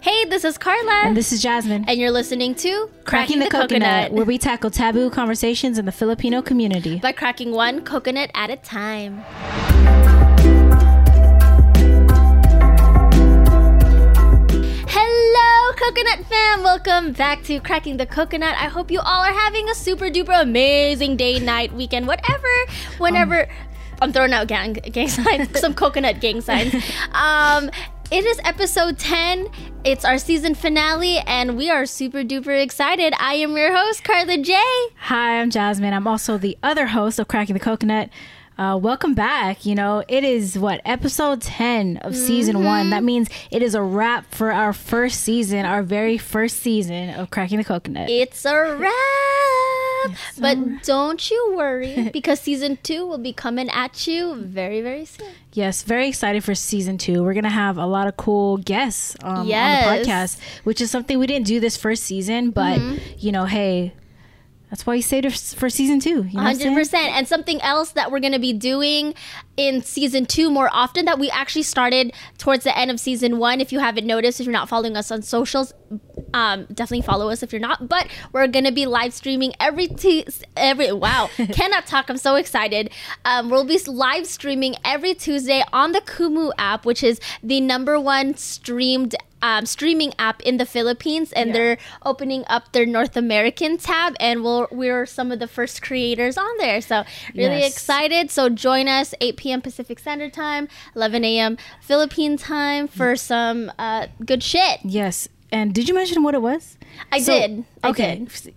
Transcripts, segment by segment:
Hey, this is Carla. And this is Jasmine. And you're listening to Cracking, the, coconut, where we tackle taboo conversations in the Filipino community. by cracking one coconut at a time. Hello, coconut fam. Welcome back to Cracking the Coconut. I hope you all are having a super duper amazing day, night, weekend, whatever, whenever. I'm throwing out gang gang signs, some coconut gang signs. Um, it is episode 10. It's our season finale, and we are super duper excited. I am your host, Carla J. Hi, I'm Jasmine. I'm also the other host of Cracking the Coconut. Uh, welcome back. You know, it is what episode 10 of season one. That means it is a wrap for our first season, our very first season of Cracking the Coconut. It's a wrap. but don't you worry because season two will be coming at you very, very soon. Yes, very excited for season two. We're gonna have a lot of cool guests um, Yes. on the podcast, which is something we didn't do this first season. But you know, hey, that's why you stayed for season two. You know what I'm saying? 100%. And something else that we're going to be doing in season two more often that we actually started towards the end of season one. If you haven't noticed, if you're not following us on socials, um, definitely follow us if you're not. But we're going to be live streaming every, t- every, wow, cannot talk. I'm so excited. Um, we'll be live streaming every Tuesday on the Kumu app, which is the number one streamed um, streaming app in the Philippines, and Yeah. they're opening up their North American tab, and we'll, we're some of the first creators on there. So really Yes. excited. So join us 8 p.m. Pacific Standard Time, 11 a.m. Philippine time for some uh, good shit. Yes. And did you mention what it was? I So- did. I okay. did.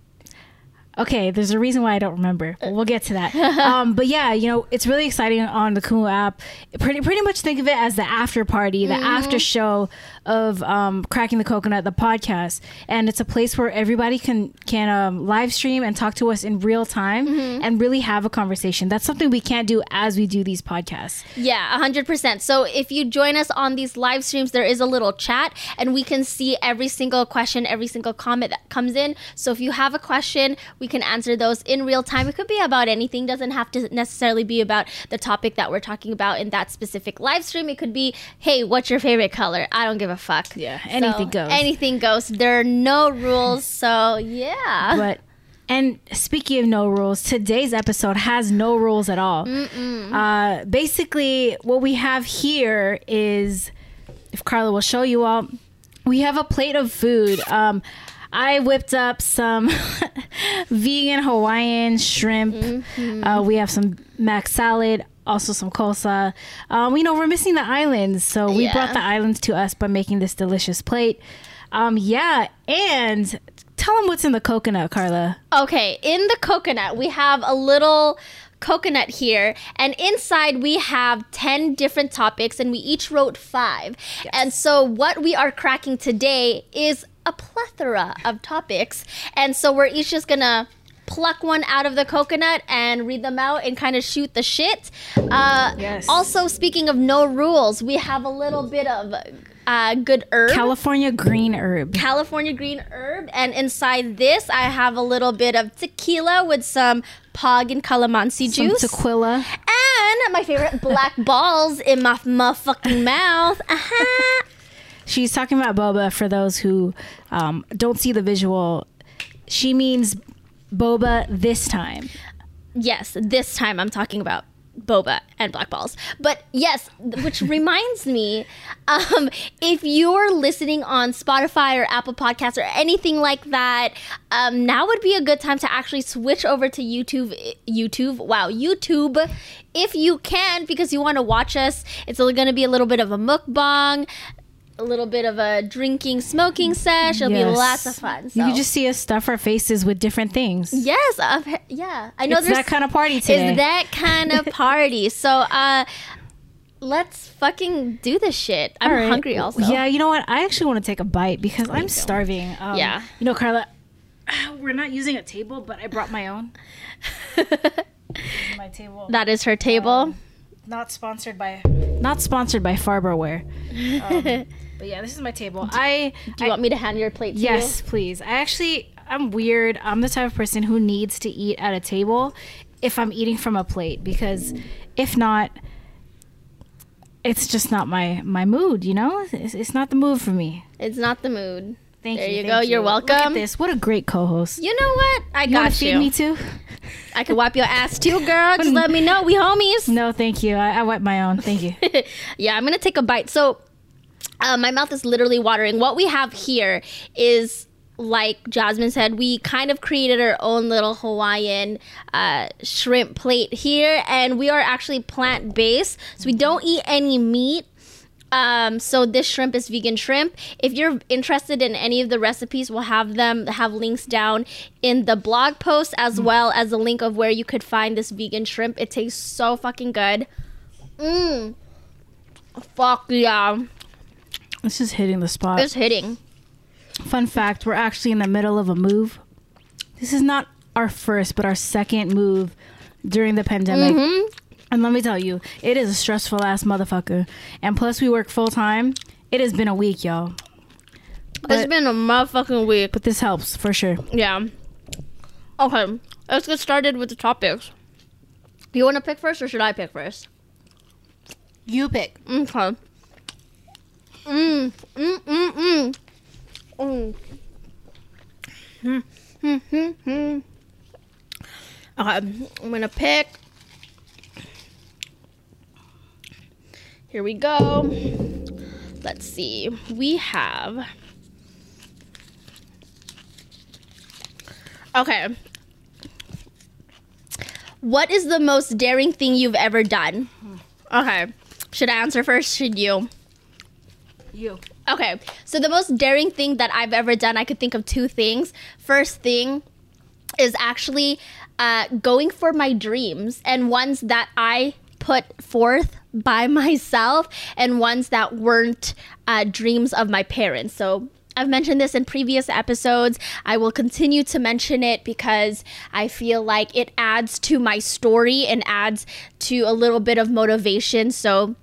Okay, there's a reason why I don't remember. But we'll get to that. um, but yeah, you know, it's really exciting on the Kumu app. Pretty pretty much think of it as the after party, the after show of um, cracking the coconut, the podcast, and it's a place where everybody can can um, live stream and talk to us in real time and really have a conversation. That's something we can't do as we do these podcasts. Yeah, 100%. So if you join us on these live streams, there is a little chat and we can see every single question, every single comment that comes in. So if you have a question, we can answer those in real time. It could be about anything, doesn't have to necessarily be about the topic that we're talking about in that specific live stream. It could be, hey, what's your favorite color? I don't give a fuck. Yeah, anything So, goes. Anything goes. There are no rules. So yeah. But and speaking of no rules, today's episode has no rules at all. Uh, basically, what we have here is, if Carla will show you all, we have a plate of food. Um, I whipped up some vegan Hawaiian shrimp. Uh, we have some mac salad, also some kosa. Um, you know, we're missing the islands, so we Yeah. brought the islands to us by making this delicious plate. Um, yeah, and tell them what's in the coconut, Carla. Okay, in the coconut, we have a little coconut here, and inside we have 10 different topics, and we each wrote five. And so, what we are cracking today is a plethora of topics, and so we're each just gonna pluck one out of the coconut and read them out and kind of shoot the shit. Uh, Yes. Also, speaking of no rules, we have a little bit of uh, good herb. California green herb. California green herb, and inside this, I have a little bit of tequila with some pog and calamansi Some juice, tequila. and my favorite black balls in my motherfucking mouth. Uh-huh. She's talking about boba for those who um, don't see the visual. She means boba this time. yes, this time I'm talking about boba and black balls. But yes, which reminds me, um, if you're listening on Spotify or Apple Podcasts or anything like that, um, now would be a good time to actually switch over to YouTube. YouTube, wow, YouTube, if you can, because you want to watch us. It's going to be a little bit of a mukbang. A little bit of a drinking, smoking sesh. It'll be lots of fun. You so- can just see us stuff our faces with different things. Yes, yeah. I know It's there's that kind of party today. is that kind of party. So uh let's fucking do this shit. I'm right. hungry also. Yeah, you know what? I actually want to take a bite because I'm starving. Um, Yeah. You know, Carla, we're not using a table, but I brought my own. My table. That is her table. Um, not sponsored by not sponsored by Farberware. Um, but yeah, this is my table. I do you want me to hand your plate to yes, please. I actually I'm weird. I'm the type of person who needs to eat at a table if I'm eating from a plate because if not it's just not my my mood. You know, it's, it's not the mood for me. It's not the mood. Thank you. There you. you go. You're welcome. Look at this. What a great co-host. You know what? I You got feed you. me too? I could wipe your ass too, girl. Just let me know. We homies. No, thank you. I, I wipe my own. Thank you. yeah, I'm gonna take a bite. So, uh, my mouth is literally watering. What we have here is, like Jasmine said, we kind of created our own little Hawaiian uh, shrimp plate here, and we are actually plant based, so we don't eat any meat. Um, so this shrimp is vegan shrimp. If you're interested in any of the recipes, we'll have them have links down in the blog post as well as a link of where you could find this vegan shrimp. It tastes so fucking good. Mmm. Fuck yeah. This is hitting the spot. It's hitting. Fun fact: We're actually in the middle of a move. This is not our first, but our second move during the pandemic. Mm-hmm. And let me tell you, it is a stressful ass motherfucker. And plus, we work full time. It has been a week, y'all. It's been a motherfucking week. but this helps for sure. Yeah. Okay. Let's get started with the topics. Do you want to pick first or should I pick first? You pick. Okay. Hmm, hmm, hmm, hmm. I'm gonna pick. Here we go. Let's see. We have. Okay. What is the most daring thing you've ever done? Okay. Should I answer first? Should you? You. Okay, so the most daring thing that I've ever done, I could think of two things. First thing is actually uh, going for my dreams and ones that I put forth by myself and ones that weren't uh, dreams of my parents. So I've mentioned this in previous episodes. I will continue to mention it because I feel like it adds to my story and adds to a little bit of motivation. So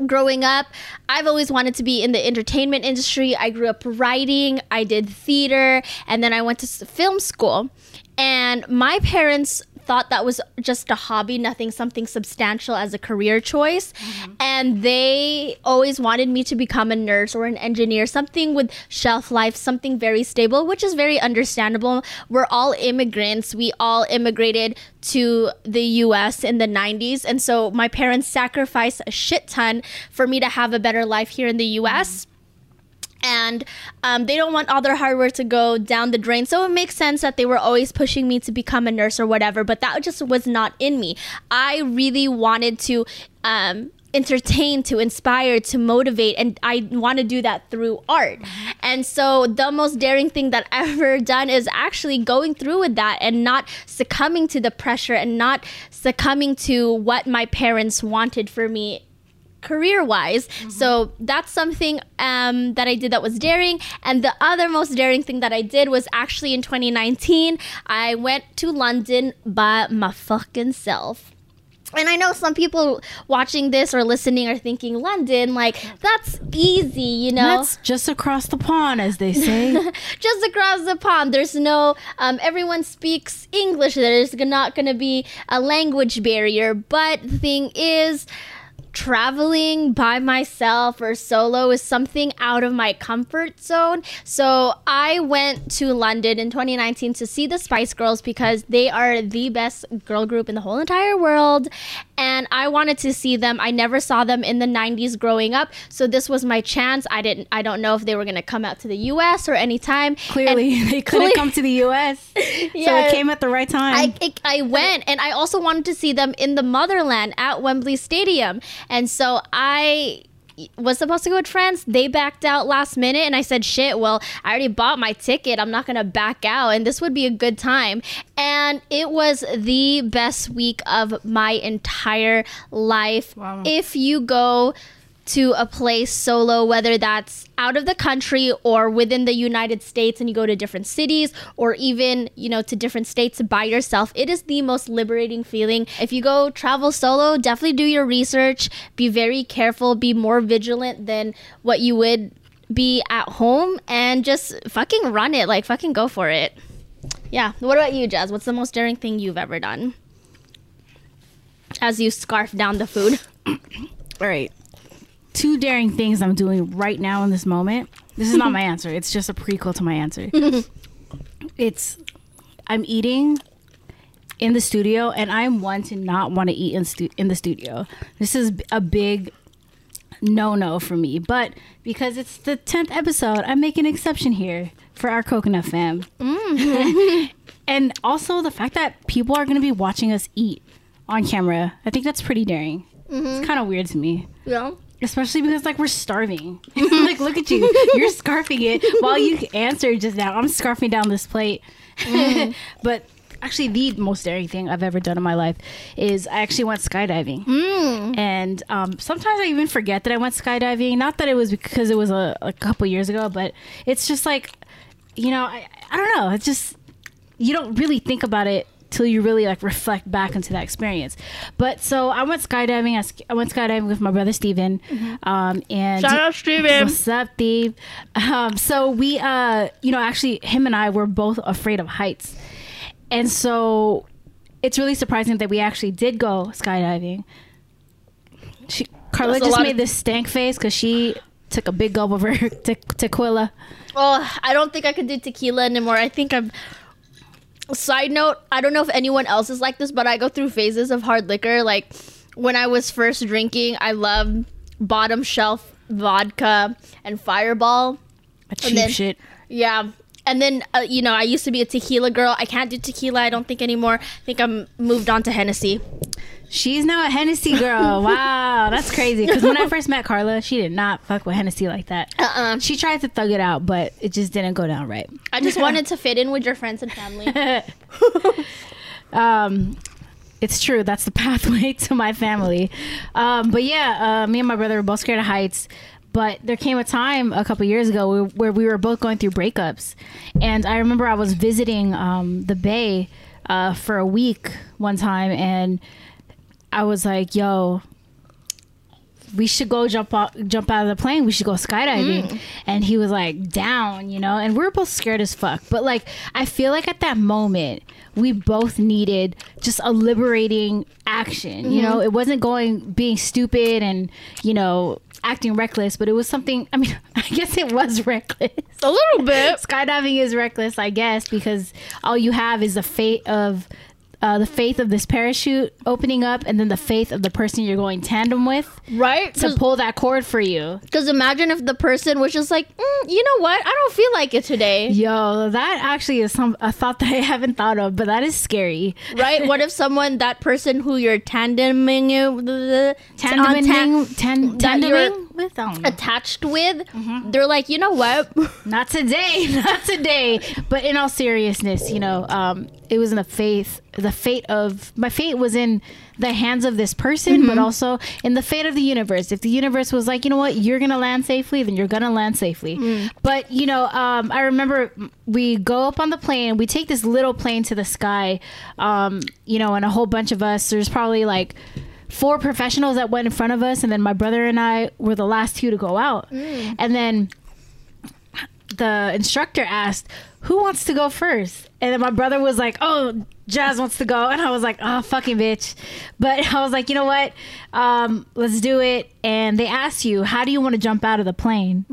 growing up, I've always wanted to be in the entertainment industry. I grew up writing, I did theater, and then I went to film school. And my parents thought that was just a hobby, nothing something substantial as a career choice. Mm-hmm. And they always wanted me to become a nurse or an engineer, something with shelf life, something very stable, which is very understandable. We're all immigrants. We all immigrated to the US in the 90s. And so my parents sacrificed a shit ton for me to have a better life here in the US mm-hmm. And um, they don't want all their hard work to go down the drain. So it makes sense that they were always pushing me to become a nurse or whatever, but that just was not in me. I really wanted to um, entertain, to inspire, to motivate, and I want to do that through art. And so the most daring thing that I've ever done is actually going through with that and not succumbing to the pressure and not succumbing to what my parents wanted for me career wise. So that's something um, that I did that was daring. And the other most daring thing that I did was actually in 2019, I went to London by my fucking self. And I know some people watching this or listening are thinking, London, like, that's easy, you know? That's just across the pond, as they say. just across the pond. There's no, um, everyone speaks English. There's not going to be a language barrier. But the thing is, traveling by myself or solo is something out of my comfort zone. So I went to London in 2019 to see the Spice Girls because they are the best girl group in the whole entire world. And I wanted to see them. I never saw them in the 90s growing up. So this was my chance. I didn't I don't know if they were going to come out to the US or anytime. Clearly, they couldn't cle- come to the U.S., so Yeah. it came at the right time. I, it, I went and I also wanted to see them in the motherland at Wembley Stadium. And so I was supposed to go with France. They backed out last minute and I said, shit, well, I already bought my ticket. I'm not to back out. And this would be a good time. And it was the best week of my entire life. Wow. If you go to a place solo, whether that's out of the country or within the United States, and you go to different cities or even, you know, to different states by yourself, it is the most liberating feeling. If you go travel solo, definitely do your research, be very careful, be more vigilant than what you would be at home, and just fucking run it. Like, fucking go for it. Yeah. What about you, Jazz? What's the most daring thing you've ever done? As you scarf down the food. All right. Two daring things I'm doing right now in this moment. This is not my answer. It's just a prequel to my answer. it's I'm eating in the studio, and I'm one to not want to eat in stu- in the studio. This is a big no no for me. But because it's the tenth episode, I make an exception here for our coconut fam. Mm. and also the fact that people are going to be watching us eat on camera. I think that's pretty daring. It's mm-hmm. kind of weird to me. Yeah. Especially because like we're starving. like look at you. You're scarfing it while you answered just now. I'm scarfing down this plate. but actually the most daring thing I've ever done in my life is I actually went skydiving. And um, sometimes I even forget that I went skydiving. Not that it was because it was a, a couple years ago, but it's just like, you know, I, I don't know. It's just you don't really think about it till you really like reflect back into that experience. But so I went skydiving. I, I went skydiving with my brother Steven. Um, and Shout out Steven. What's up, Steve? Um, so we, uh, you know, actually, him and I were both afraid of heights, and so it's really surprising that we actually did go skydiving. She, Carla just made of- this stank face because she took a big gulp of her te- tequila. Oh, I don't think I could do tequila anymore. I think I'm. Side note: I don't know if anyone else is like this, but I go through phases of hard liquor. Like when I was first drinking, I loved bottom shelf vodka and Fireball. A cheap then- shit. Yeah. And then, uh, you know, I used to be a tequila girl. I can't do tequila, I don't think anymore. I think I'm moved on to Hennessy. She's now a Hennessy girl. wow, that's crazy. Because when I first met Carla, she did not fuck with Hennessy like that. Uh-uh. She tried to thug it out, but it just didn't go down right. I just wanted to fit in with your friends and family. um, it's true. That's the pathway to my family. Um, but yeah, uh, me and my brother were both scared of heights. But there came a time a couple years ago where, where we were both going through breakups, and I remember I was visiting um, the Bay uh, for a week one time, and I was like, "Yo, we should go jump out jump out of the plane. We should go skydiving. Mm. And he was like down you know? And we were both scared as fuck. But like i feel like at that moment we both needed just a liberating action you know? Mm-hmm. It wasn't going being stupid and you know acting reckless but it was something i mean i guess it was reckless. A little bit. skydiving is reckless i guess because all you have is the fate of uh, the faith of this parachute opening up and then the faith of the person you're going tandem with Right? to pull that cord for you. Because imagine if the person was just like, mm, you know what? I don't feel like it today. Yo, that actually is some a thought that I haven't thought of, but that is scary. Right? what if someone, that person who you're tandeming, Tandeming, tan, that you're- tandeming with I don't know. attached with, they're like, you know what? Not today, not today. But in all seriousness, you know, um, it was in the faith, the fate of my fate was in the hands of this person, but also in the fate of the universe. If the universe was like, you know what, you're gonna land safely, then you're gonna land safely. But you know, um, I remember we go up on the plane, we take this little plane to the sky, um, you know, and a whole bunch of us. There's probably like four professionals that went in front of us, and then my brother and I were the last two to go out, and then the instructor asked, "Who wants to go first? And then my brother was like, "Oh, Jazz wants to go," and I was like, "Oh, fucking bitch!" But I was like, "You know what? Um, let's do it." And they asked you, "How do you want to jump out of the plane?"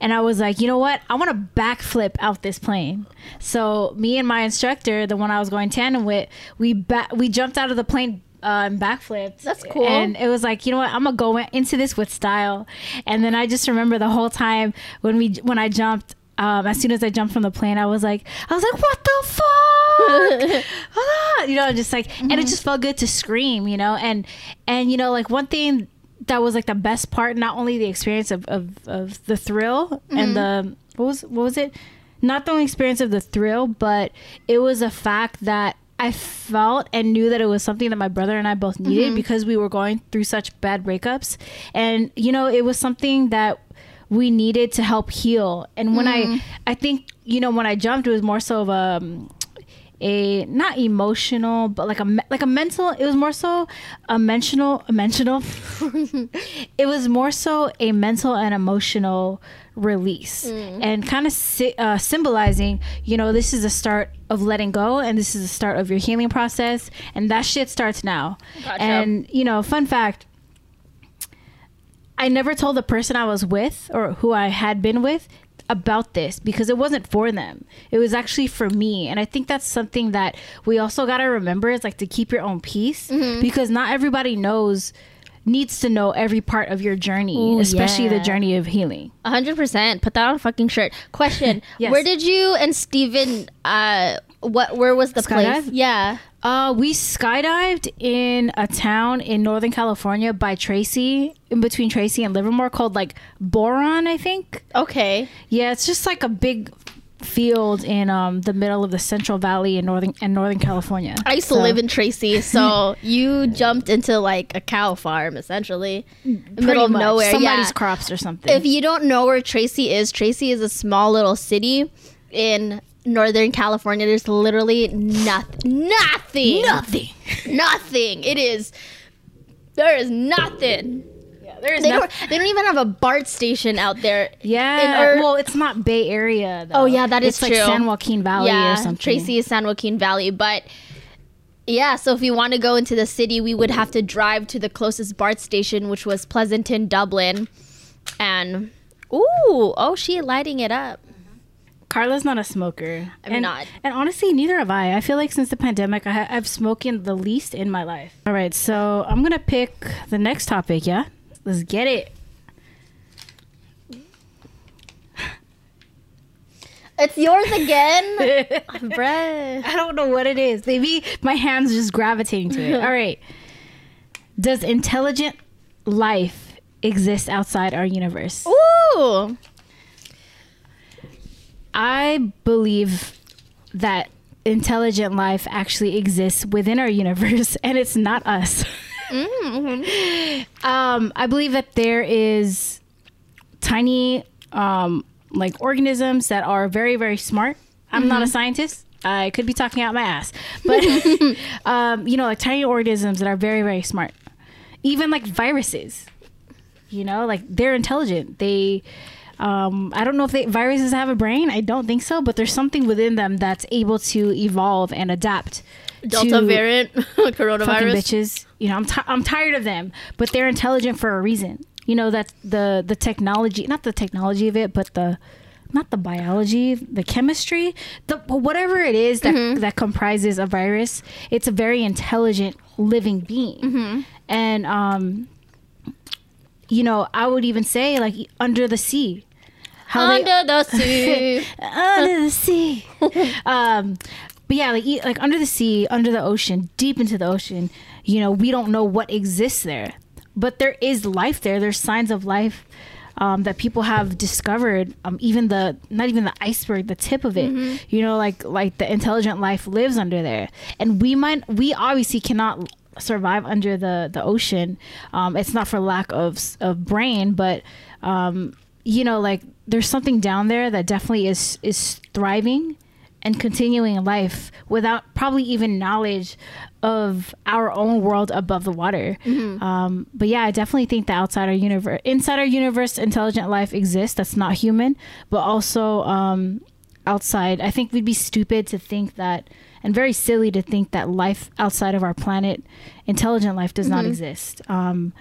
And I was like, "You know what? I want to backflip out this plane." So me and my instructor, the one I was going tandem with, we ba- we jumped out of the plane. Uh, and backflipped. That's cool. And it was like, you know what? I'm gonna go into this with style. And then I just remember the whole time when we when I jumped. Um, as soon as I jumped from the plane, I was like, I was like, what the fuck? Ah, you know, just like, and it just felt good to scream, you know, and and you know, like one thing that was like the best part, not only the experience of of, of the thrill and the what was what was it? Not the only experience of the thrill, but it was a fact that I felt and knew that it was something that my brother and I both needed because we were going through such bad breakups. And, you know, it was something that we needed to help heal. And when I, I think, you know, when I jumped, it was more so of a, um, a not emotional, but like a like a mental. It was more so a mental, a mental. it was more so a mental and emotional release, and kind of si- uh, symbolizing. You know, this is the start of letting go, and this is the start of your healing process, and that shit starts now. Gotcha. And you know, fun fact. I never told the person I was with or who I had been with about this because it wasn't for them. It was actually for me. And I think that's something that we also got to remember is like to keep your own peace Mm-hmm. because not everybody knows needs to know every part of your journey, Ooh, especially the journey of healing. A hundred percent. Put that on a fucking shirt. Question: Yes. Where did you and Steven, uh, what? Where was the place? Yeah. Uh, we skydived in a town in Northern California by Tracy, in between Tracy and Livermore, called like Byron, I think. Okay. Yeah, it's just like a big field in um the middle of the Central Valley in northern in Northern California. I used to live in Tracy, so you jumped into like a cow farm essentially, pretty middle of much nowhere. somebody's yeah. crops or something. If you don't know where Tracy is, Tracy is a small little city in Northern California. There's literally nothing. Nothing. Nothing. Nothing. It is. There is nothing. There's They no- don't. They don't even have a BART station out there. yeah. or- well, it's not Bay Area. Though. Oh, yeah, that is it's like true. San Joaquin Valley yeah, or something. Tracy is San Joaquin Valley, but yeah. So if you want to go into the city, we would have to drive to the closest BART station, which was Pleasanton, Dublin, and ooh, oh, she lighting it up. Carla's not a smoker. I'm and, not. And honestly, neither have I. I feel like since the pandemic, I ha- I've smoking the least in my life. All right, so I'm gonna pick the next topic. Yeah, let's get it. It's yours again, bruh. I don't know what it is. Maybe my hands just gravitating to it. All right. Does intelligent life exist outside our universe? Ooh, I believe that intelligent life actually exists within our universe and it's not us. um, I believe that there is tiny um, like organisms that are very, very smart. I'm not a scientist. I could be talking out my ass. But, um, you know, like tiny organisms that are very, very smart. Even like viruses, you know, like they're intelligent. They, um, I don't know if they, viruses have a brain. I don't think so, but there's something within them that's able to evolve and adapt. Delta variant coronavirus. bitches. You know, I'm ti I'm tired of them, but they're intelligent for a reason. You know that the the technology, not the technology of it, but the not the biology, the chemistry, the whatever it is that that comprises a virus. It's a very intelligent living being, and um, you know, I would even say like under the sea. How they- Under the sea. under the sea. um, but yeah, like like under the sea, under the ocean, deep into the ocean. You know, we don't know what exists there, but there is life there. There's signs of life um, that people have discovered. Um, even the not even the iceberg, the tip of it. You know, like like the intelligent life lives under there, and we might we obviously cannot survive under the the ocean. Um, it's not for lack of of brain, but um, you know, like there's something down there that definitely is is thriving and continuing life without probably even knowledge of our own world above the water. Um, but yeah, I definitely think that outside our universe, inside our universe, intelligent life exists. That's not human, but also um, outside. I think we'd be stupid to think that, and very silly to think that life outside of our planet, intelligent life, does not exist. Um,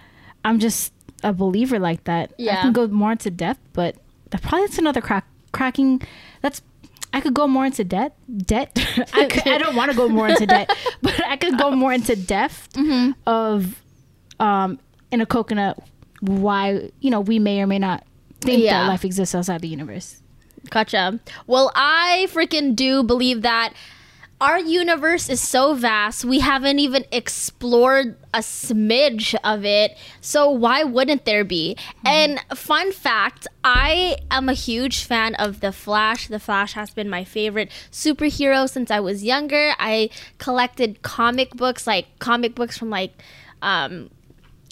I'm just a believer like that. Yeah. I can go more into depth, but that probably that's another crack cracking. That's I could go more into debt. Debt. I, could, I don't want to go more into debt, but I could go more into depth of um in a coconut why you know we may or may not think Yeah. that life exists outside the universe. Gotcha. Well, I freaking do believe that our universe is so vast, we haven't even explored a smidge of it. So, why wouldn't there be? And, fun fact I am a huge fan of The Flash. The Flash has been my favorite superhero since I was younger. I collected comic books, like comic books from like, um,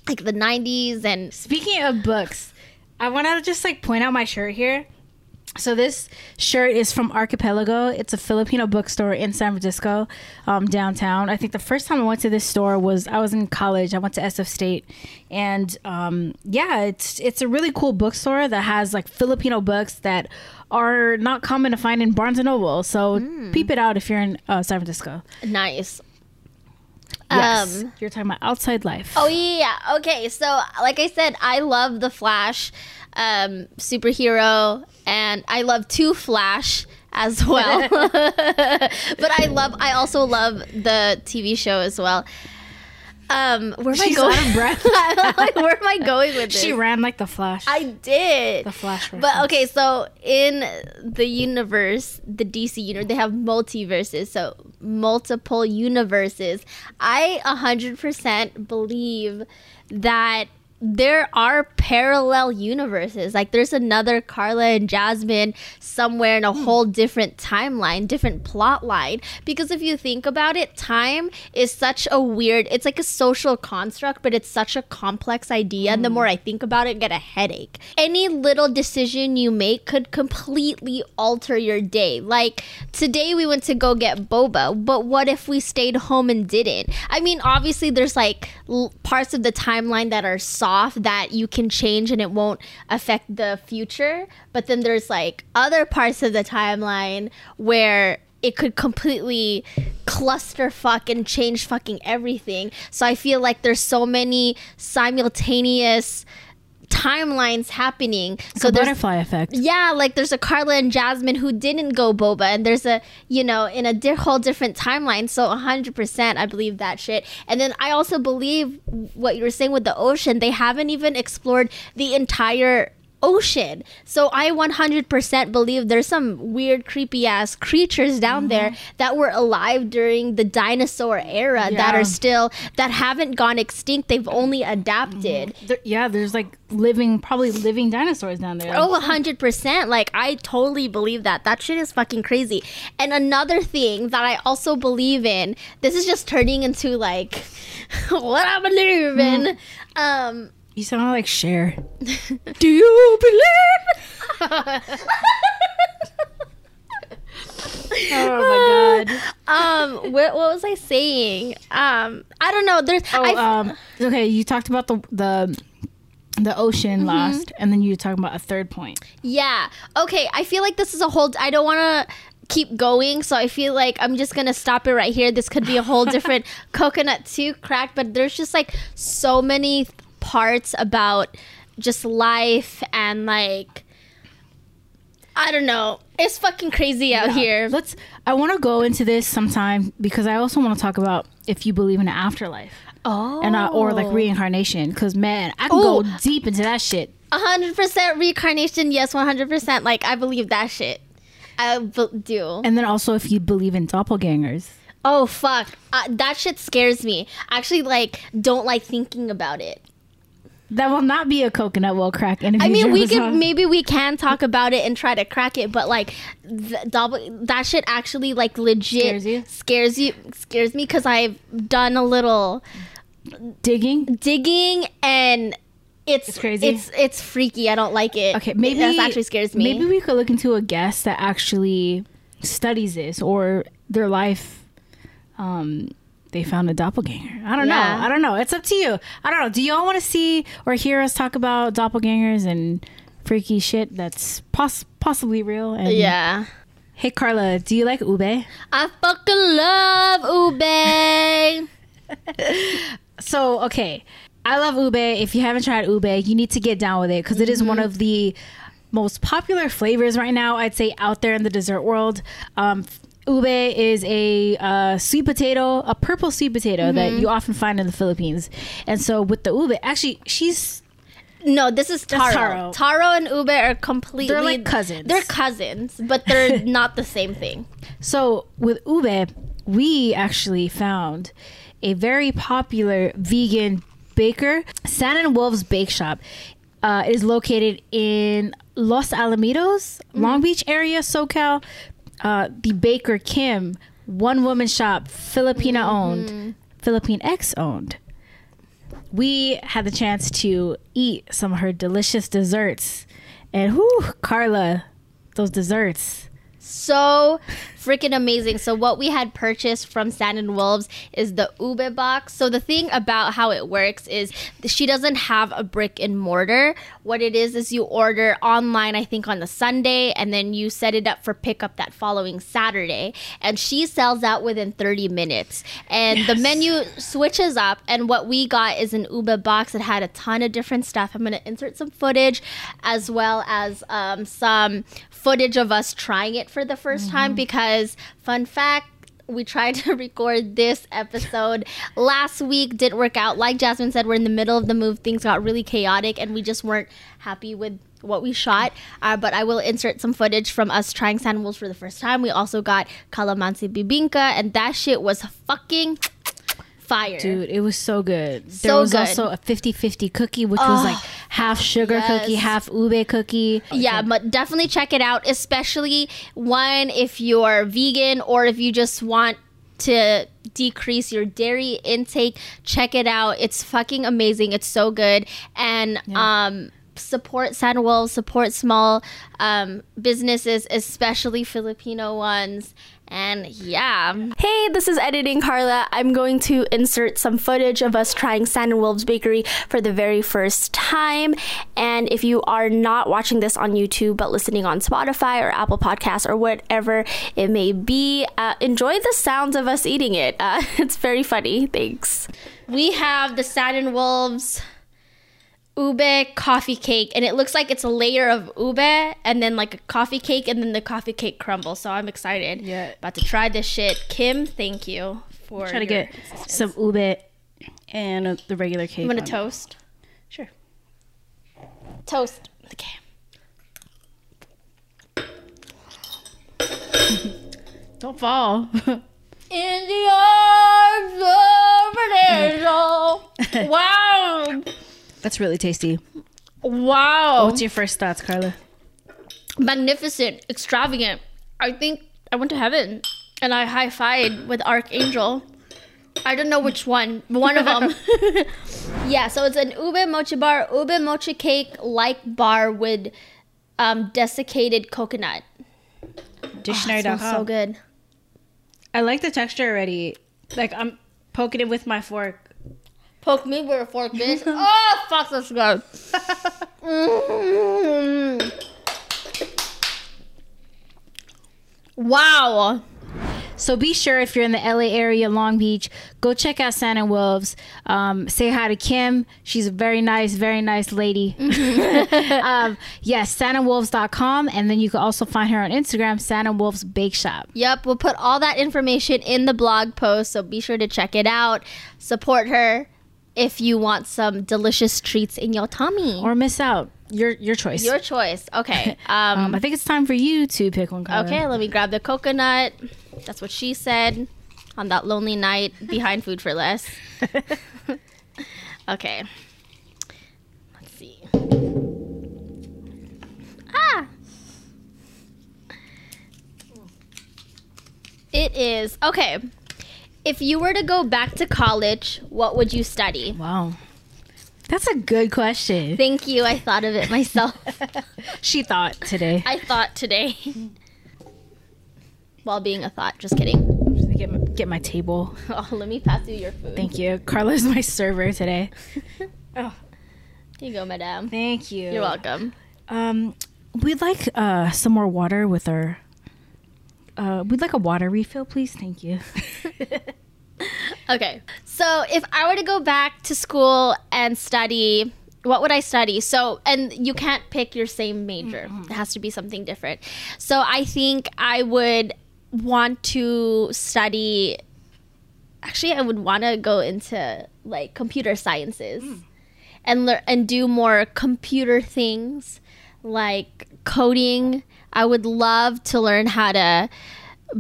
like the 90s and Speaking of books, I want to just like point out my shirt here. So this shirt is from Arkipelago. It's a Filipino bookstore in San Francisco, um, downtown. I think the first time I went to this store was I was in college. I went to SF State, and um, yeah, it's it's a really cool bookstore that has like Filipino books that are not common to find in Barnes and Noble. So peep it out if you're in uh, San Francisco. nice. Yes. Um, You're talking about outside life. Oh yeah. Okay. So like I said, I love the Flash um, superhero, and I love Two Flash as well. but I love. I also love the TV show as well. Um, where am She's I going? out of breath. Like, where am I going with this? she ran like the Flash. I did. the Flash. But okay, so in the universe, the DC universe, they have multiverses, so multiple universes. I 100% believe that there are parallel universes. Like there's another Carla and Jasmine somewhere in a hmm. whole different timeline, different plot line. Because if you think about it, time is such a weird, it's like a social construct, but it's such a complex idea. And the hmm. more I think about it, I get a headache. Any little decision you make could completely alter your day. Like today we went to go get boba, but what if we stayed home and didn't? I mean, obviously there's like l- parts of the timeline that are soft that you can change and it won't affect the future, but then there's like other parts of the timeline where it could completely cluster fuck and change fucking everything. So I feel like there's so many simultaneous timelines happening. So the butterfly effect. yeah, like there's a Carla and Jasmine who didn't go boba, and there's a you know in a di- whole different timeline. So 100%, I believe that shit. And then I also believe what you were saying with the ocean. They haven't even explored the entire ocean. So I 100% believe there's some weird, creepy ass creatures down mm-hmm. there that were alive during the dinosaur era that are still that haven't gone extinct. They've only adapted. Mm-hmm. There- yeah, there's like living, probably living dinosaurs down there. Oh, 100%. Like, I totally believe that. That shit is fucking crazy. And another thing that I also believe in, this is just turning into like what I believe in. Mm-hmm. Um, You sound like Cher. do you believe? Oh my god. um, what, what was I saying? Um, I don't know. There's, Oh, I, um, okay. You talked about the the the ocean Mm-hmm. last, and then you were talking about a third point. Yeah. Okay. I feel like this is a whole. I don't want to keep going, so I feel like I'm just gonna stop it right here. This could be a whole different coconut too crack, but there's just like so many parts about just life and like I don't know. It's fucking crazy out here. Let's. I want to go into this sometime because I also want to talk about if you believe in an afterlife Oh. and uh, or like reincarnation. Because man, I can Oh. go deep into that shit. A hundred percent reincarnation. Yes, one hundred percent. Like I believe that shit. I b- do. And then also if you believe in doppelgangers. Oh fuck, uh, that shit scares me. I actually like don't like thinking about it. That will not be a coconut will crack. And I mean, we can maybe we can talk about it and try to crack it, but like the double that shit actually like legit Scares you? scares you scares me because I've done a little digging. digging and it's, It's crazy? It's it's freaky. I don't like it. Okay, maybe that actually scares me. Maybe we could look into a guest that actually studies this or their life. Um, they found a doppelganger. I don't Yeah. know. I don't know. It's up to you. I don't know. Do y'all want to see or hear us talk about doppelgangers and freaky shit that's poss- possibly real? And yeah. Hey Carla, do you like ube? I fucking love ube. So okay, I love ube. If you haven't tried ube, you need to get down with it because it is one of the most popular flavors right now. I'd say out there in the dessert world. Um, ube is a uh, sweet potato, a purple sweet potato that you often find in the Philippines. And so with the ube, actually, she's No, this is taro. taro. taro. and ube are completely They're like cousins. They're cousins, but they're not the same thing. So with ube, we actually found a very popular vegan baker, San and Wolves Bake Shop. Uh, it is located in Los Alamitos, Long Beach area, SoCal. Uh, the baker Kim, one woman shop, Filipina owned, Filipinx owned. We had the chance to eat some of her delicious desserts, and whoo, Carla, those desserts so freaking amazing. So what we had purchased from Sand and Wolves is the ube box. So the thing about how it works is she doesn't have a brick and mortar. What it is is you order online, I think on the Sunday, and then you set it up for pickup that following Saturday, and she sells out within 30 minutes. And the menu switches up, and what we got is an ube box that had a ton of different stuff. I'm gonna insert some footage as well as um, some footage of us trying it for the 1st time because fun fact we tried to record this episode last week didn't work out. Like jasmine said we're in the middle of the move. Things got really chaotic and we just weren't happy with what we shot. Uh, but i will insert some footage from us trying sans wolves for the first time. We also got calamansi bibingka and that shit was fucking fire Dude, it was so good. There was good. also a 50-50 cookie, which was like half sugar yes. cookie, half ube cookie. Yeah, but definitely check it out, especially one if you're vegan or if you just want to decrease your dairy intake. Check it out. It's fucking amazing. It's so good. And um support Sans Wolves, support small um, businesses, especially Filipino ones. And yeah. Hey, this is Editing Carla. I'm going to insert some footage of us trying Sand and Wolves Bakery for the very first time. And if you are not watching this on YouTube but listening on Spotify or Apple Podcasts or whatever it may be, uh, enjoy the sounds of us eating it. Uh, it's very funny. Thanks. We have the Sand and Wolves ube coffee cake and it looks like it's a layer of ube and then like a coffee cake and then the coffee cake crumble so i'm excited Yeah. about to try this shit kim thank you for Try to get some ube and the regular cake. i'm gonna on it. toast Sure. toast okay Don't fall. in the arms of an angel wow That's really tasty. wow What's your first thoughts, Carla? magnificent, extravagant. I think I went to heaven and I high fived with Archangel. I don't know which one. One of them. yeah, so it's an ube mochi bar, ube mochi cake like bar with um, desiccated coconut. Oh, smells so good. I like the texture already. Like I'm poking it with my fork. Poke me with a fork, bitch. oh, fuck, good. Mm. Wow. So be sure if you're in the LA area, Long Beach, go check out Sans Wolves. Um, say hi to Kim. She's a very nice, very nice lady. um, yes, SansWolves.com. And then you can also find her on Instagram, Sans Wolves Bake Shop. Yep, we'll put all that information in the blog post, so be sure to check it out. Support her if you want some delicious treats in your tummy. Or miss out. Your your choice. your choice. Okay. Um, um, I think it's time for you to pick one. Carla. okay, let me grab the coconut. That's what she said on that lonely night behind Food for Less. okay. Let's see. Ah. It is okay. If you were to go back to college, what would you study? Wow. That's a good question. Thank you. I thought of it myself. She thought today. I thought today. While being a thought. Just kidding. Just Get my, get my table. Oh, let me pass you your food. Thank you. Carla's my server today. oh, Here you go, madame. thank you. You're welcome. Um, we'd like uh some more water with our. Uh, we'd like a water refill, please. Thank you. Okay. So if I were to go back to school and study, what would I study? So, and you can't pick your same major, it has to be something different. So I think I would want to study. Actually, I would want to go into like computer sciences and learn and do more computer things like coding. I would love to learn how to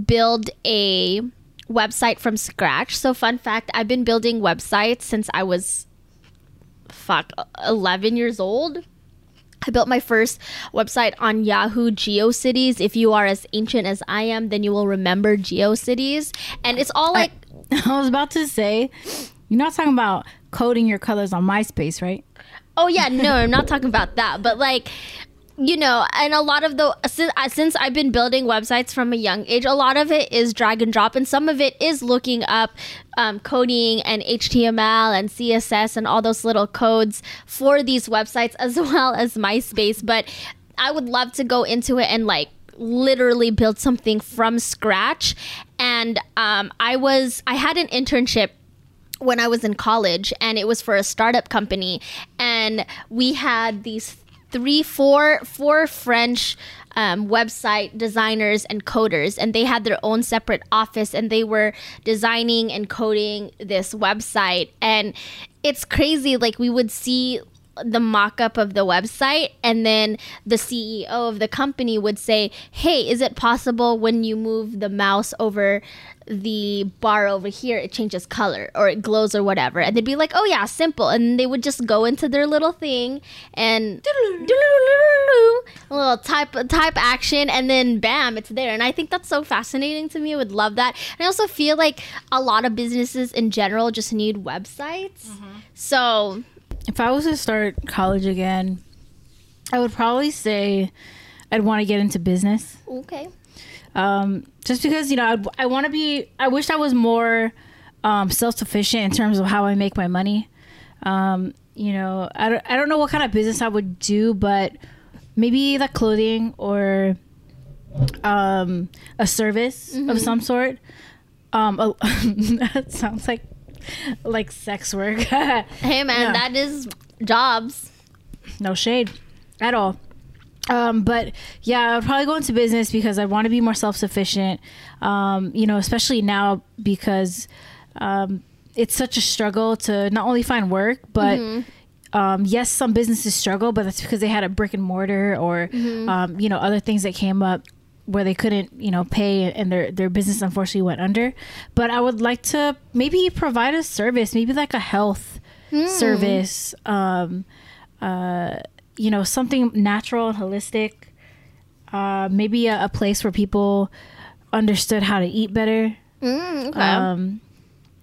build a website from scratch. So fun fact, I've been building websites since I was fuck 11 years old. I built my first website on Yahoo GeoCities. If you are as ancient as I am, then you will remember GeoCities. And it's all like I was about to say, you're not talking about coding your colors on MySpace, right? Oh yeah, no, I'm not talking about that. But like you know, and a lot of the since, since I've been building websites from a young age, a lot of it is drag and drop, and some of it is looking up um, coding and HTML and CSS and all those little codes for these websites as well as MySpace. But I would love to go into it and like literally build something from scratch. And um, I was I had an internship when I was in college, and it was for a startup company, and we had these three, four, four French um, website designers and coders, and they had their own separate office, and they were designing and coding this website, and it's crazy. Like we would see the mock-up of the website and then the CEO of the company would say, "Hey, is it possible when you move the mouse over the bar over here it changes color or it glows or whatever?" And they'd be like, "Oh yeah, simple." And they would just go into their little thing and a little type type action and then bam, it's there. And I think that's so fascinating to me. I would love that. And I also feel like a lot of businesses in general just need websites. Mm-hmm. So, If I was to start college again, I would probably say I'd want to get into business. okay. Um, just because, you know, I'd, I want to be, I wish I was more um, self sufficient in terms of how I make my money. Um, you know, I don't, I don't know what kind of business I would do, but maybe like clothing or um, a service of some sort. Um, a, that sounds like like sex work. Hey man, that is jobs. no shade at all. Um, but yeah, I would probably go into business because I want to be more self sufficient. Um, you know, especially now because um, it's such a struggle to not only find work, but um, yes, some businesses struggle, but that's because they had a brick and mortar or um, you know other things that came up where they couldn't you know pay and their their business unfortunately went under. But I would like to maybe provide a service, maybe like a health service. Um, uh, you know, something natural and holistic. Uh, maybe a, a place where people understood how to eat better. Mm, okay. Um,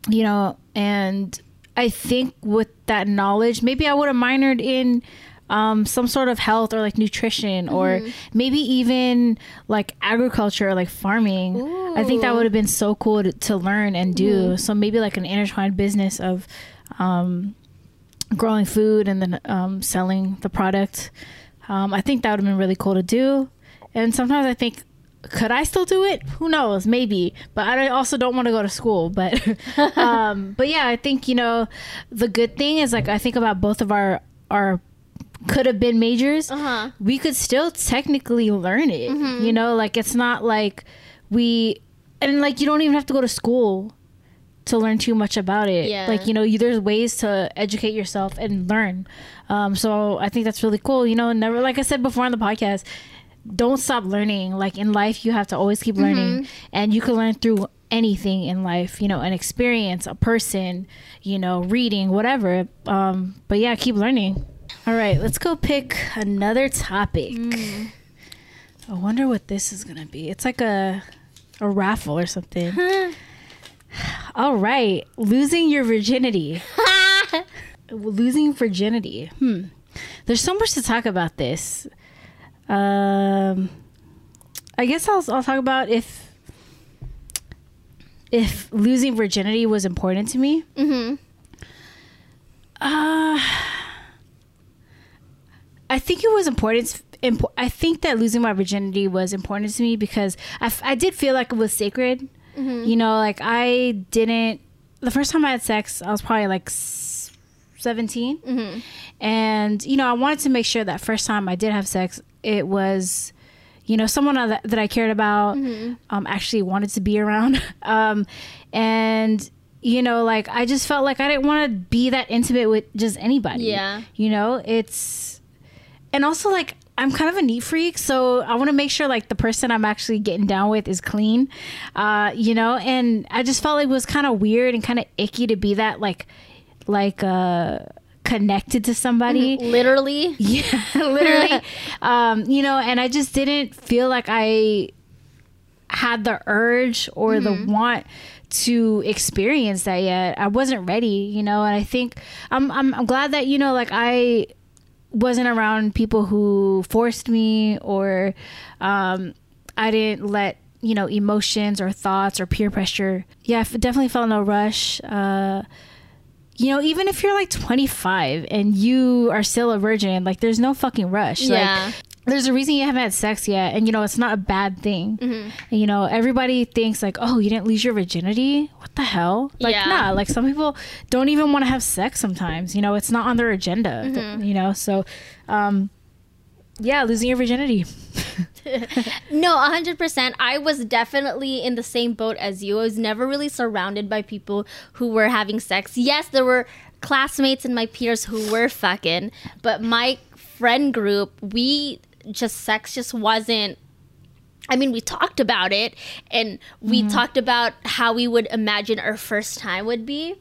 you know, and I think with that knowledge, maybe I would have minored in um, some sort of health or like nutrition or maybe even like agriculture or like farming. I think that would have been so cool to, to learn and do. So maybe like an intertwined business of um, growing food and then um, selling the product. Um, I think that would have been really cool to do. And sometimes I think, could I still do it? Who knows? Maybe. But I also don't want to go to school. But, um, but yeah, I think you know, the good thing is like I think about both of our our could have been majors. Uh-huh. We could still technically learn it. You know, like it's not like we and like you don't even have to go to school to learn too much about it. Yeah. Like, you know, you, there's ways to educate yourself and learn. Um, so I think that's really cool. You know, never, like I said before on the podcast, don't stop learning. Like in life, you have to always keep learning and you can learn through anything in life, you know, an experience, a person, you know, reading, whatever. Um, but yeah, keep learning. All right, let's go pick another topic. I wonder what this is going to be. It's like a, a raffle or something. All right, losing your virginity. losing virginity. Hmm. There's so much to talk about this. Um, I guess I'll I'll talk about if if losing virginity was important to me. mm-hmm. Uh, I think it was important. impo- I think that losing my virginity was important to me because I, f- I did feel like it was sacred. You know, like I didn't. The first time I had sex, I was probably like 17. Mm-hmm. And, you know, I wanted to make sure that first time I did have sex, it was, you know, someone that, that I cared about, um, actually wanted to be around. um, and, you know, like I just felt like I didn't want to be that intimate with just anybody. Yeah. You know, it's, and also like I'm kind of a neat freak, so I want to make sure like the person I'm actually getting down with is clean, uh, you know. And I just felt like it was kind of weird and kind of icky to be that like, like uh, connected to somebody. Literally. Yeah, literally. um, you know, and I just didn't feel like I had the urge or the want to experience that yet. I wasn't ready, you know, and I think I'm I'm, I'm glad that you know like I wasn't around people who forced me or um, I didn't let you know emotions or thoughts or peer pressure. Yeah, I definitely felt no rush. Uh, you know, even if you're like 25 and you are still a virgin, like there's no fucking rush. Yeah. Like there's a reason you haven't had sex yet, and you know it's not a bad thing. Mm-hmm. And, you know, everybody thinks like, oh, you didn't lose your virginity. What the hell? Like, Yeah. nah. Like some people don't even want to have sex. Sometimes, you know, it's not on their agenda. Mm-hmm. You know, so um, yeah, losing your virginity. No, 100%. I was definitely in the same boat as you. I was never really surrounded by people who were having sex. Yes, there were classmates and my peers who were fucking, but my friend group, we just, sex just wasn't. I mean, we talked about it and we talked about how we would imagine our first time would be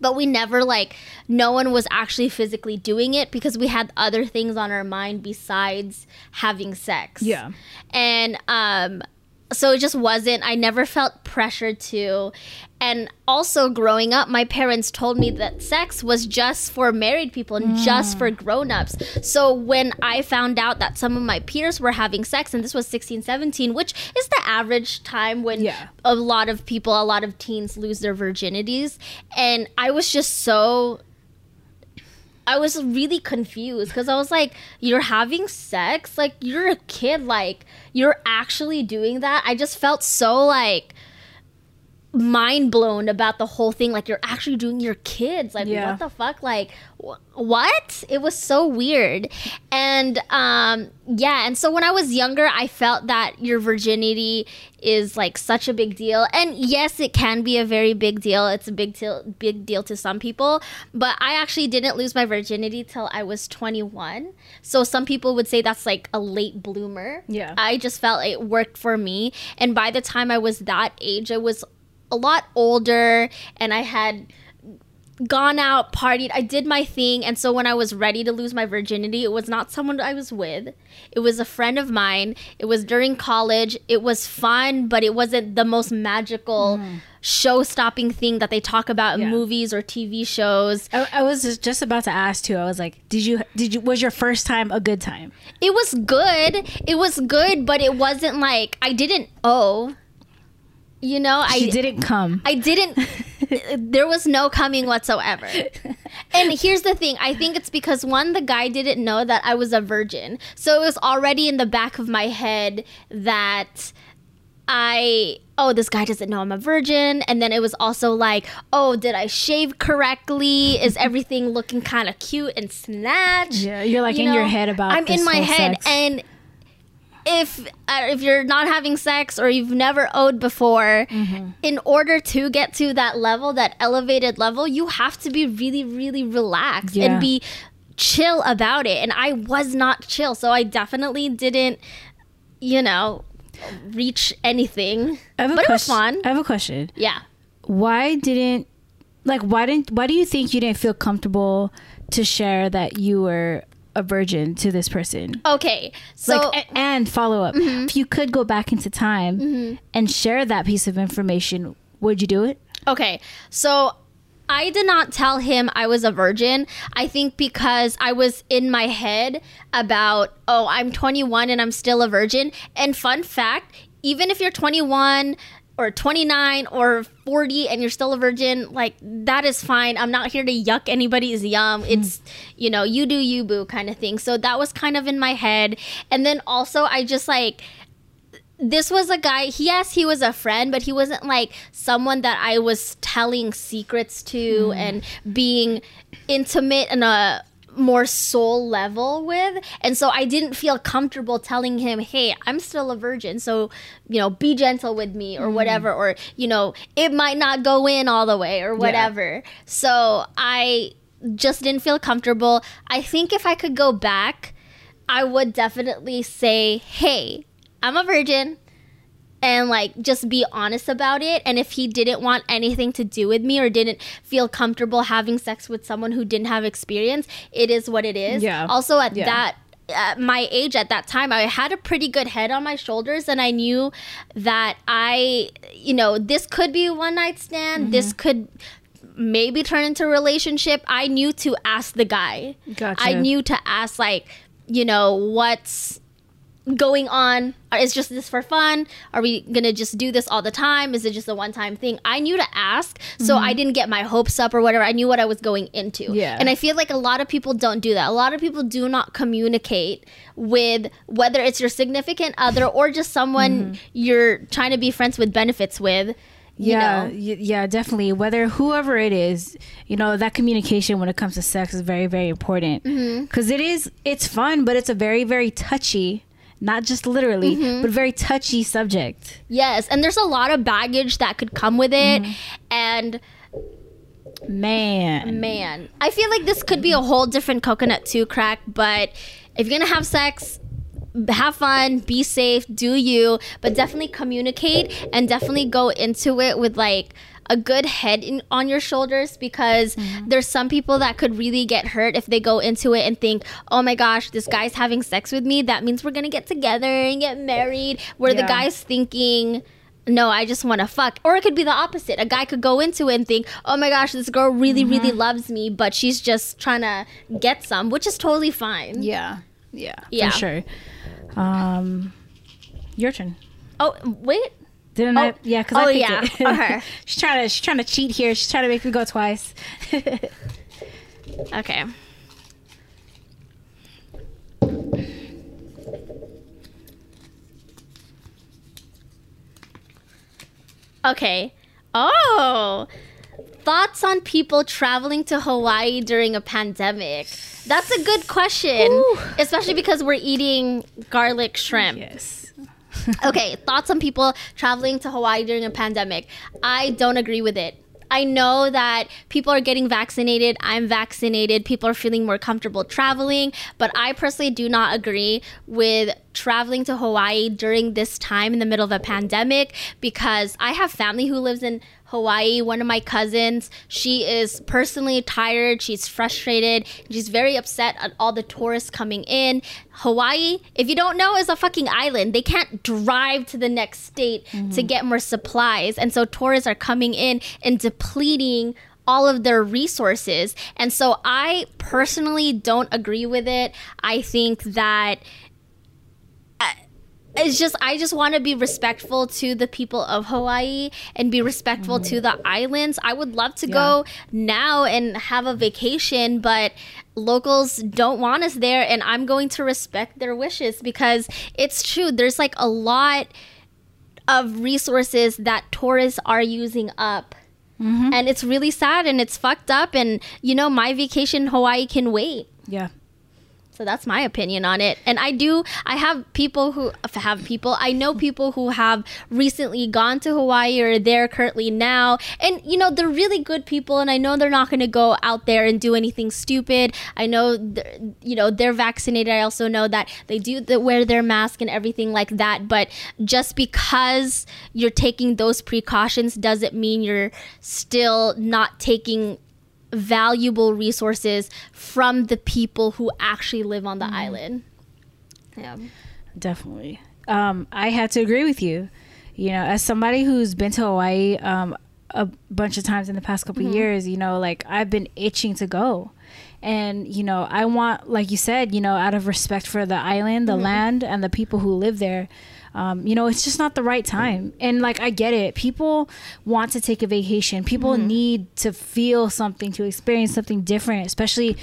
but we never like no one was actually physically doing it because we had other things on our mind besides having sex Yeah. and um so it just wasn't i never felt pressured to and also growing up my parents told me that sex was just for married people and just mm. for grown-ups so when i found out that some of my peers were having sex and this was 16 17 which is the average time when Yeah. a lot of people a lot of teens lose their virginities and i was just so I was really confused because I was like, "You're having sex? Like you're a kid? Like you're actually doing that?" I just felt so like mind blown about the whole thing. Like you're actually doing your kids? Like Yeah. what the fuck? Like wh- what? It was so weird, and um, yeah. And so when I was younger, I felt that your virginity is like such a big deal, and yes, it can be a very big deal. It's a big deal, big deal to some people, but I actually didn't lose my virginity till I was 21. So some people would say that's like a late bloomer. Yeah. I just felt it worked for me, and by the time I was that age, I was a lot older, and I had gone out, partied. I did my thing. And so when I was ready to lose my virginity, it was not someone I was with. It was a friend of mine. It was during college. It was fun, but it wasn't the most magical mm. show stopping thing that they talk about in Yeah. movies or TV shows. I, I was just- just about to ask too. I was like, did you did you was your first time a good time? It was good. It was good, but it wasn't like I didn't owe. You know, I didn't come. I didn't. there was no coming whatsoever. And here's the thing I think it's because one, the guy didn't know that I was a virgin. So it was already in the back of my head that I, oh, this guy doesn't know I'm a virgin. And then it was also like, oh, did I shave correctly? Is everything looking kind of cute and snatched? yeah, you're like You in your head about. I'm in my whole head, sex. and if uh, if you're not having sex or you've never owed before, Mm-hmm. in order to get to that level, that elevated level, you have to be really, really relaxed Yeah. and be chill about it. And I was not chill, so I definitely didn't, you know, reach anything. I have a but it was fun. I have a question. Yeah. Why didn't like why didn't why do you think you didn't feel comfortable to share that you were a virgin to this person? Okay. So Mm-hmm. like a- and follow up. If you could go back into time and share that piece of information, would you do it? Okay, so I did not tell him I was a virgin. I think because I was in my head about, oh, I'm 21 and I'm still a virgin. And fun fact, even if you're 21 or 29 or 40 and you're still a virgin, like that is fine. I'm not here to yuck anybody's yum. Hmm. It's, you know, you do you boo kind of thing. So that was kind of in my head. And then also, I just like, this was a guy yes he was a friend but he wasn't like someone that i was telling secrets to hmm. and being intimate in a more soul level with. And so i didn't feel comfortable telling him hey i'm still a virgin so you know be gentle with me or mm. whatever or you know it might not go in all the way or whatever. So i just didn't feel comfortable. I think if i could go back i would definitely say hey I'm a virgin and like just be honest about it and if he didn't want anything to do with me or didn't feel comfortable having sex with someone who didn't have experience it is what it is Yeah. also at Yeah. that at my age at that time i had a pretty good head on my shoulders and i knew that i you know this could be a one night stand mm-hmm. this could maybe turn into a relationship, I knew to ask the guy. Gotcha. I knew to ask like, you know, what's going on? Is just this for fun? Are we gonna just do this all the time? Is it just a one time thing? I knew to ask, so I didn't get my hopes up or whatever. I knew what I was going into. Yeah. And I feel like a lot of people don't do that. A lot of people do not communicate with whether it's your significant other or just someone you're trying to be friends with benefits with. You yeah, y- yeah, definitely. Whether whoever it is, you know, that communication when it comes to sex is very, very important Mm-hmm. because is it's fun, but it's a very, very touchy, not just literally, Mm-hmm. but very touchy subject. Yes, and there's a lot of baggage that could come with it. Mm-hmm. And Man, man, I feel like this could be a whole different coconut to crack, but if you're gonna have sex, have fun, be safe, do you, but definitely communicate and definitely go into it with like a good head in, on your shoulders because there's some people that could really get hurt if they go into it and think, oh my gosh, this guy's having sex with me. That means we're gonna get together and get married. Where the guy's thinking, no, I just want to fuck. Or it could be the opposite. A guy could go into it and think, oh my gosh, this girl really, really loves me, but she's just trying to get some, which is totally fine. yeah, yeah, Yeah. for sure. Um, your turn. Oh, wait. Didn't I? Yeah, because Oh, I yeah. Oh, it. Okay. she's trying to she's trying to cheat here. She's trying to make me go twice. Okay. Okay. Oh. Thoughts on people traveling to Hawaii during a pandemic? That's a good question, Ooh. especially because we're eating garlic shrimp. yes. okay, thoughts on people traveling to Hawaii during a pandemic. I don't agree with it. I know that people are getting vaccinated. I'm vaccinated. People are feeling more comfortable traveling, but I personally do not agree with traveling to Hawaii during this time in the middle of a pandemic because I have family who lives in Hawaii. One of my cousins, she is personally tired. She's frustrated. She's very upset at all the tourists coming in. Hawaii, if you don't know, is a fucking island. They can't drive to the next state to mm-hmm. get more supplies. And so tourists are coming in and depleting all of their resources. And so I personally don't agree with it. I think that it's just I just want to be respectful to the people of Hawaii and be respectful to the islands. I would love to go now and have a vacation, but locals don't want us there and I'm going to respect their wishes because it's true there's like a lot of resources that tourists are using up. Mm-hmm. And it's really sad and it's fucked up and you know my vacation in Hawaii can wait. Yeah. So that's my opinion on it. And I do, I have people who have people, I know people who have recently gone to Hawaii or there currently now. And, you know, they're really good people. And I know they're not going to go out there and do anything stupid. I know, you know, they're vaccinated. I also know that they do the, wear their mask and everything like that. But just because you're taking those precautions doesn't mean you're still not taking valuable resources from the people who actually live on the island. Yeah. Definitely. Um, I have to agree with you. You know, as somebody who's been to Hawaii um, a bunch of times in the past couple years, you know, like I've been itching to go. And, you know, I want, like you said, you know, out of respect for the island, the land, and the people who live there, um, you know, it's just not the right time. And, like, I get it. People want to take a vacation, people need to feel something, to experience something different, especially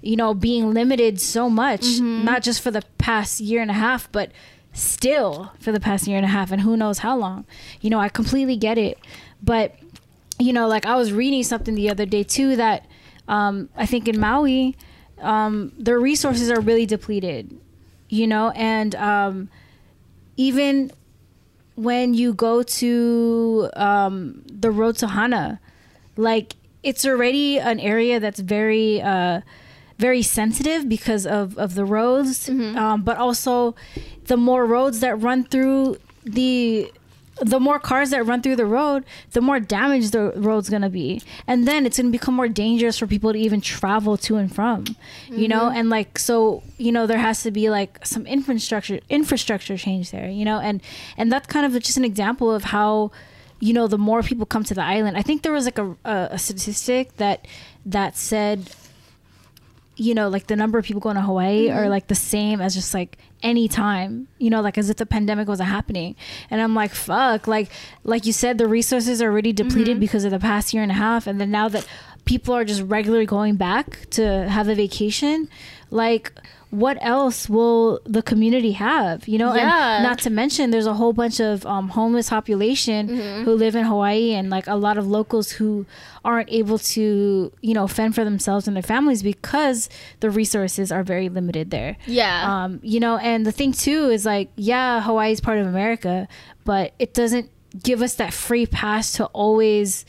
you know, being limited so much, not just for the past year and a half, but still for the past year and a half, and who knows how long. You know, I completely get it. But, you know, like I was reading something the other day too that um, I think in Maui, um, their resources are really depleted, you know, and um, even when you go to um, the road to Hana, like it's already an area that's very uh, very sensitive because of of the roads, um, but also the more roads that run through the the more cars that run through the road, the more damage the road's gonna be, and then it's gonna become more dangerous for people to even travel to and from, you know. Mm-hmm. And like so, you know, there has to be like some infrastructure infrastructure change there, you know, and and that's kind of just an example of how you know, the more people come to the island. I think there was like a, a, a statistic that that said, you know, like the number of people going to Hawaii are mm-hmm. like the same as just like any time, you know, like as if the pandemic wasn't happening. And I'm like, fuck, like like you said, the resources are already depleted mm-hmm. because of the past year and a half, and then now that people are just regularly going back to have a vacation, like what else will the community have you know Yeah. and not to mention there's a whole bunch of um, homeless population who live in hawaii and like a lot of locals who aren't able to you know fend for themselves and their families because the resources are very limited there Yeah. um, you know and the thing too is like yeah hawaii is part of america but it doesn't give us that free pass to always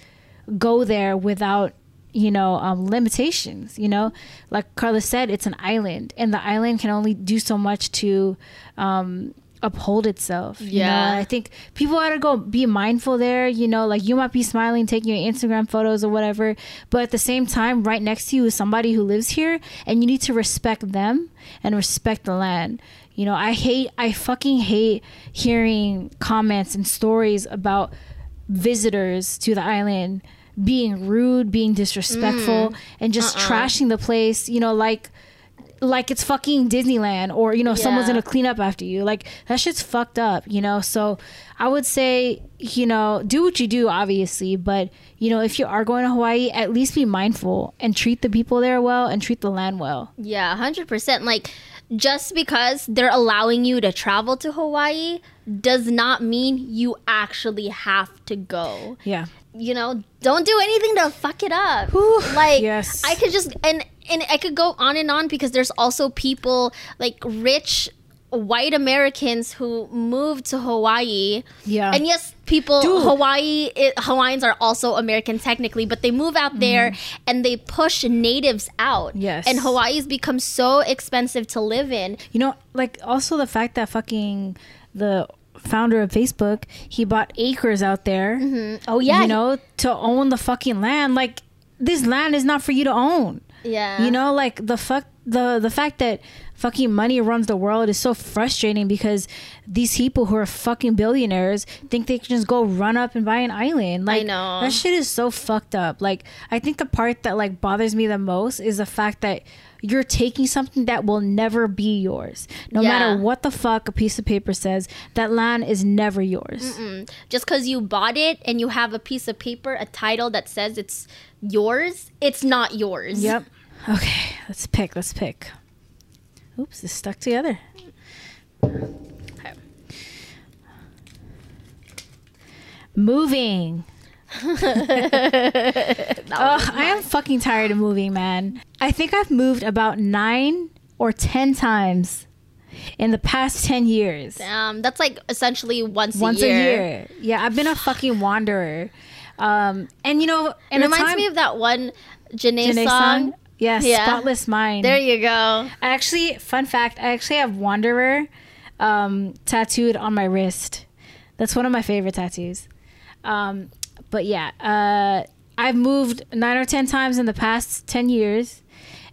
go there without you know um, limitations you know like carla said it's an island and the island can only do so much to um, uphold itself you know? Yeah. I think people gotta go be mindful there you know like you might be smiling taking your instagram photos or whatever but at the same time right next to you is somebody who lives here and you need to respect them and respect the land you know i hate i fucking hate hearing comments and stories about visitors to the island being rude, being disrespectful, mm. and just uh-uh. trashing the place, you know, like like it's fucking Disneyland or you know someone's gonna clean up after you. Like that shit's fucked up, you know. So I would say, you know, do what you do, obviously, but you know, if you are going to Hawaii, at least be mindful and treat the people there well and treat the land well. Yeah, hundred percent. Like, just because they're allowing you to travel to Hawaii does not mean you actually have to go. Yeah. You know, don't do anything to fuck it up. like, yes. I could just and and I could go on and on because there's also people like rich white Americans who moved to Hawaii. Yeah. And yes, people Dude. Hawaii it, Hawaiians are also American technically, but they move out there and they push natives out. Mm-hmm. Yes. And Hawaii's become so expensive to live in. You know, like also the fact that fucking the founder of Facebook, he bought acres out there. Mm-hmm. Oh yeah. You know, to own the fucking land. Like this land is not for you to own. Yeah. You know, like the fuck the the fact that fucking money runs the world is so frustrating because these people who are fucking billionaires think they can just go run up and buy an island. Like I know. that shit is so fucked up. Like I think the part that like bothers me the most is the fact that you're taking something that will never be yours. No Yeah. matter what the fuck a piece of paper says, that land is never yours. just because you bought it and you have a piece of paper, a title that says it's yours, it's not yours. Yep. Okay, let's pick. Let's pick. Oops, it's stuck together. Moving. I am fucking tired of moving, man. I think I've moved about nine or ten times in the past ten years. Um, that's like essentially once, Once a year. Once a year. year. Yeah, I've been a fucking wanderer. Um, and you know, It reminds time, me of that one Jhené, Jhené song. song. Yeah, Yeah. spotless mind. There you go. I actually, fun fact, I actually have Wanderer um, tattooed on my wrist. That's one of my favorite tattoos. Um, but yeah, uh, I've moved nine or ten times in the past ten years,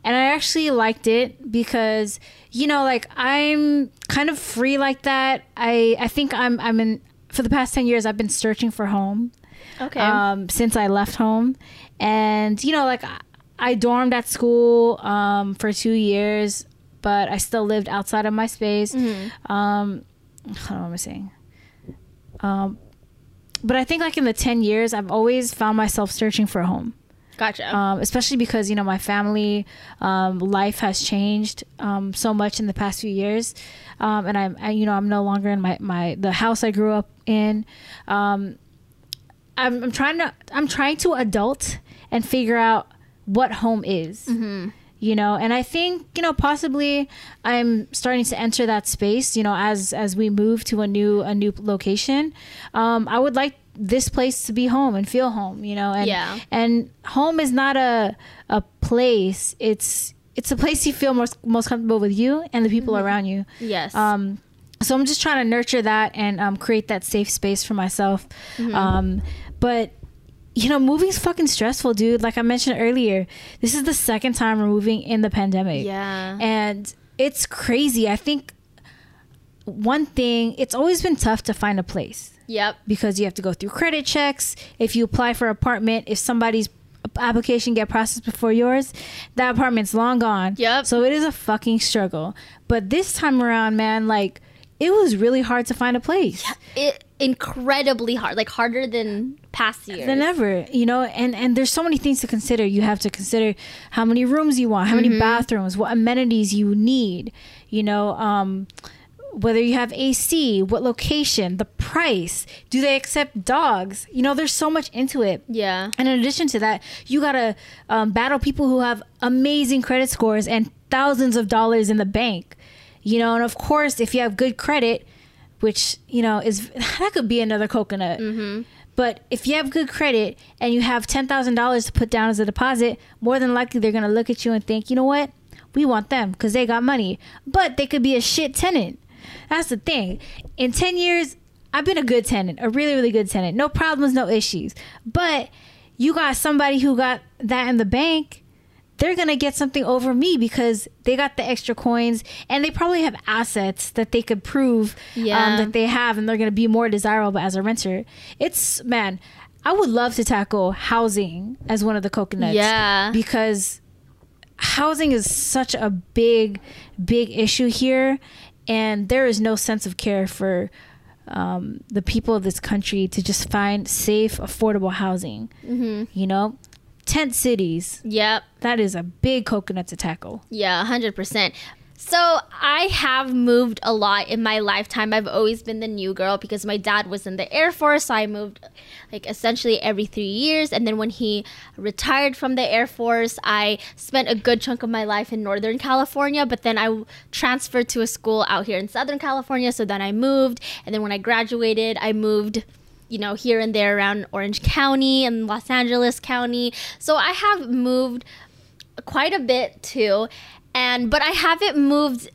and I actually liked it because you know, like I'm kind of free like that. I I think I'm I'm in for the past ten years. I've been searching for home Okay. um, since I left home. And, you know, like I, I dormed at school um, for two years, but I still lived outside of my space. Um, what I'm saying? Um, but I think, like, in the 10 years, I've always found myself searching for a home. gotcha. Um, especially because, you know, my family um, life has changed um, so much in the past few years. Um, and I'm, I, you know, I'm no longer in my, my, the house I grew up in. Um, I'm, I'm trying to I'm trying to adult and figure out what home is. You know, and I think you know possibly I'm starting to enter that space. You know, as as we move to a new a new location, um, I would like this place to be home and feel home. You know, and Yeah. and home is not a a place. It's it's a place you feel most most comfortable with you and the people around you. yes. Um, so I'm just trying to nurture that and um, create that safe space for myself. Um, but you know, moving's fucking stressful, dude. Like I mentioned earlier, this is the second time we're moving in the pandemic. yeah. And it's crazy. I think one thing, it's always been tough to find a place Yep. because you have to go through credit checks. If you apply for an apartment, if somebody's application get processed before yours, that apartment's long gone. Yep. So it is a fucking struggle. But this time around, man, like it was really hard to find a place. Yeah, It incredibly hard, like harder than past years. than ever you know and and there's so many things to consider you have to consider how many rooms you want how many bathrooms what amenities you need you know um whether you have AC, what location, the price, do they accept dogs? You know, there's so much into it. yeah. And in addition to that, you gotta um, battle people who have amazing credit scores and thousands of dollars in the bank. You know, and of course, if you have good credit, which you know is that could be another coconut. Mm-hmm. But if you have good credit and you have ten thousand dollars to put down as a deposit, more than likely they're gonna look at you and think, you know what, we want them because they got money. But they could be a shit tenant. That's the thing. In ten years, I've been a good tenant, a really, really good tenant. No problems, no issues. But you got somebody who got that in the bank, they're going to get something over me because they got the extra coins and they probably have assets that they could prove Yeah. um, that they have and they're going to be more desirable as a renter. It's, man, I would love to tackle housing as one of the coconuts. Yeah. Because housing is such a big, big issue here, and there is no sense of care for um, the people of this country to just find safe, affordable housing. Mm-hmm. You know, tent cities. Yep. That is a big coconut to tackle. Yeah, 100%. So I have moved a lot in my lifetime. I've always been the new girl because my dad was in the Air Force. So I moved like essentially every three years. And then when he retired from the Air Force, I spent a good chunk of my life in Northern California. But then I transferred to a school out here in Southern California. So then I moved. And then when I graduated, I moved you know, here and there around Orange County and Los Angeles County. So I have moved quite a bit too. And but I haven't moved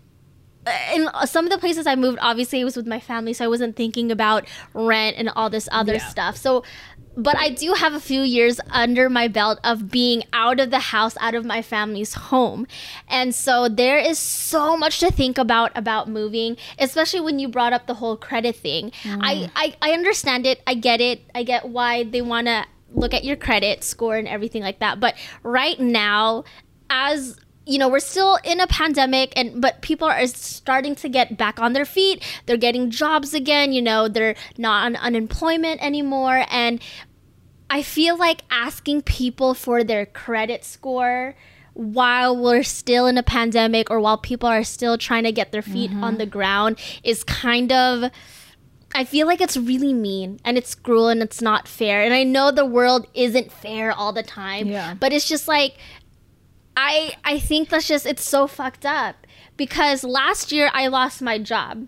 uh, in uh, some of the places I moved, obviously it was with my family, so I wasn't thinking about rent and all this other Yeah. stuff. So but I do have a few years under my belt of being out of the house, out of my family's home. And so there is so much to think about about moving, especially when you brought up the whole credit thing. Mm. I, I, I understand it. I get it. I get why they want to look at your credit score and everything like that. But right now, as you know we're still in a pandemic and but people are starting to get back on their feet they're getting jobs again you know they're not on unemployment anymore and i feel like asking people for their credit score while we're still in a pandemic or while people are still trying to get their feet mm-hmm. on the ground is kind of I feel like it's really mean and it's cruel and it's not fair. And I know the world isn't fair all the time. Yeah. But it's just like I I think that's just it's so fucked up because last year I lost my job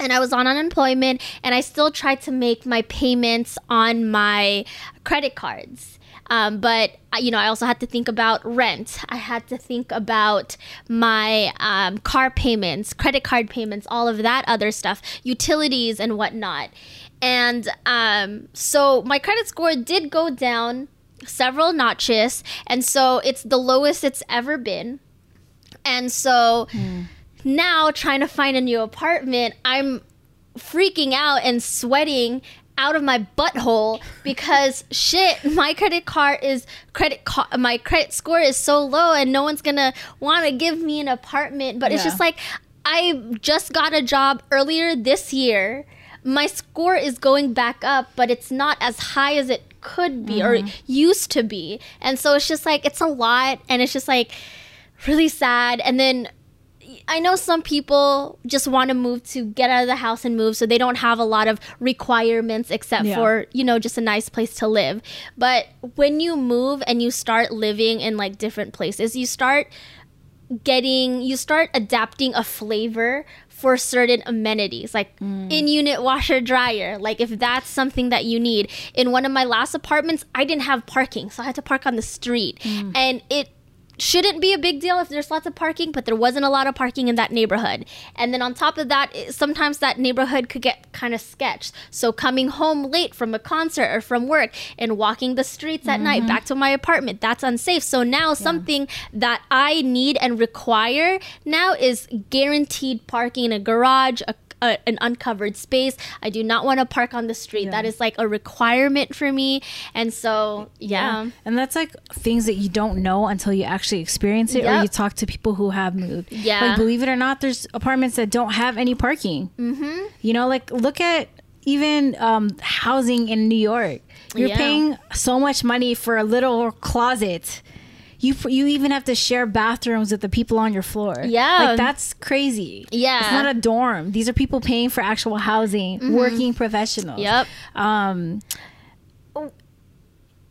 and I was on unemployment and I still tried to make my payments on my credit cards. Um, but uh, you know, I also had to think about rent. I had to think about my um, car payments, credit card payments, all of that other stuff, utilities and whatnot. And um, so my credit score did go down several notches, and so it's the lowest it's ever been. And so now trying to find a new apartment, I'm freaking out and sweating out of my butthole because shit, my credit card is credit my credit score is so low and no one's to want to give me an apartment, but it's just like I just got a job earlier this year. My score is going back up, but it's not as high as it could be or mm-hmm. used to be. And so it's just like it's a lot and it's just like really sad and then I know some people just want to move to get out of the house and move so they don't have a lot of requirements except Yeah. for, you know, just a nice place to live. But when you move and you start living in like different places, you start getting you start adapting a flavor for certain amenities like mm. in unit washer dryer. Like if that's something that you need. In one of my last apartments i didn't have parking so i had to park on the street. Mm. And it shouldn't be a big deal if there's lots of parking, but there wasn't a lot of parking in that neighborhood. And then on top of that, it- sometimes that neighborhood could get kind of sketched. So coming home late from a concert or from work and walking the streets at night mm-hmm. back to my apartment, that's unsafe. So now something that I need and require now is guaranteed parking in a garage, a a, an uncovered space. I do not want to park on the street. That is like a requirement for me. And so, yeah. And that's like things that you don't know until you actually experience it or you talk to people who have moved. Yeah. Like, believe it or not, there's apartments that don't have any parking. Mm-hmm. You know, like, look at even um, housing in New York. You're Yeah. paying so much money for a little closet. You, you even have to share bathrooms with the people on your floor. Yeah. Like, that's crazy. Yeah. It's not a dorm. These are people paying for actual housing, working professionals. Yep. Um,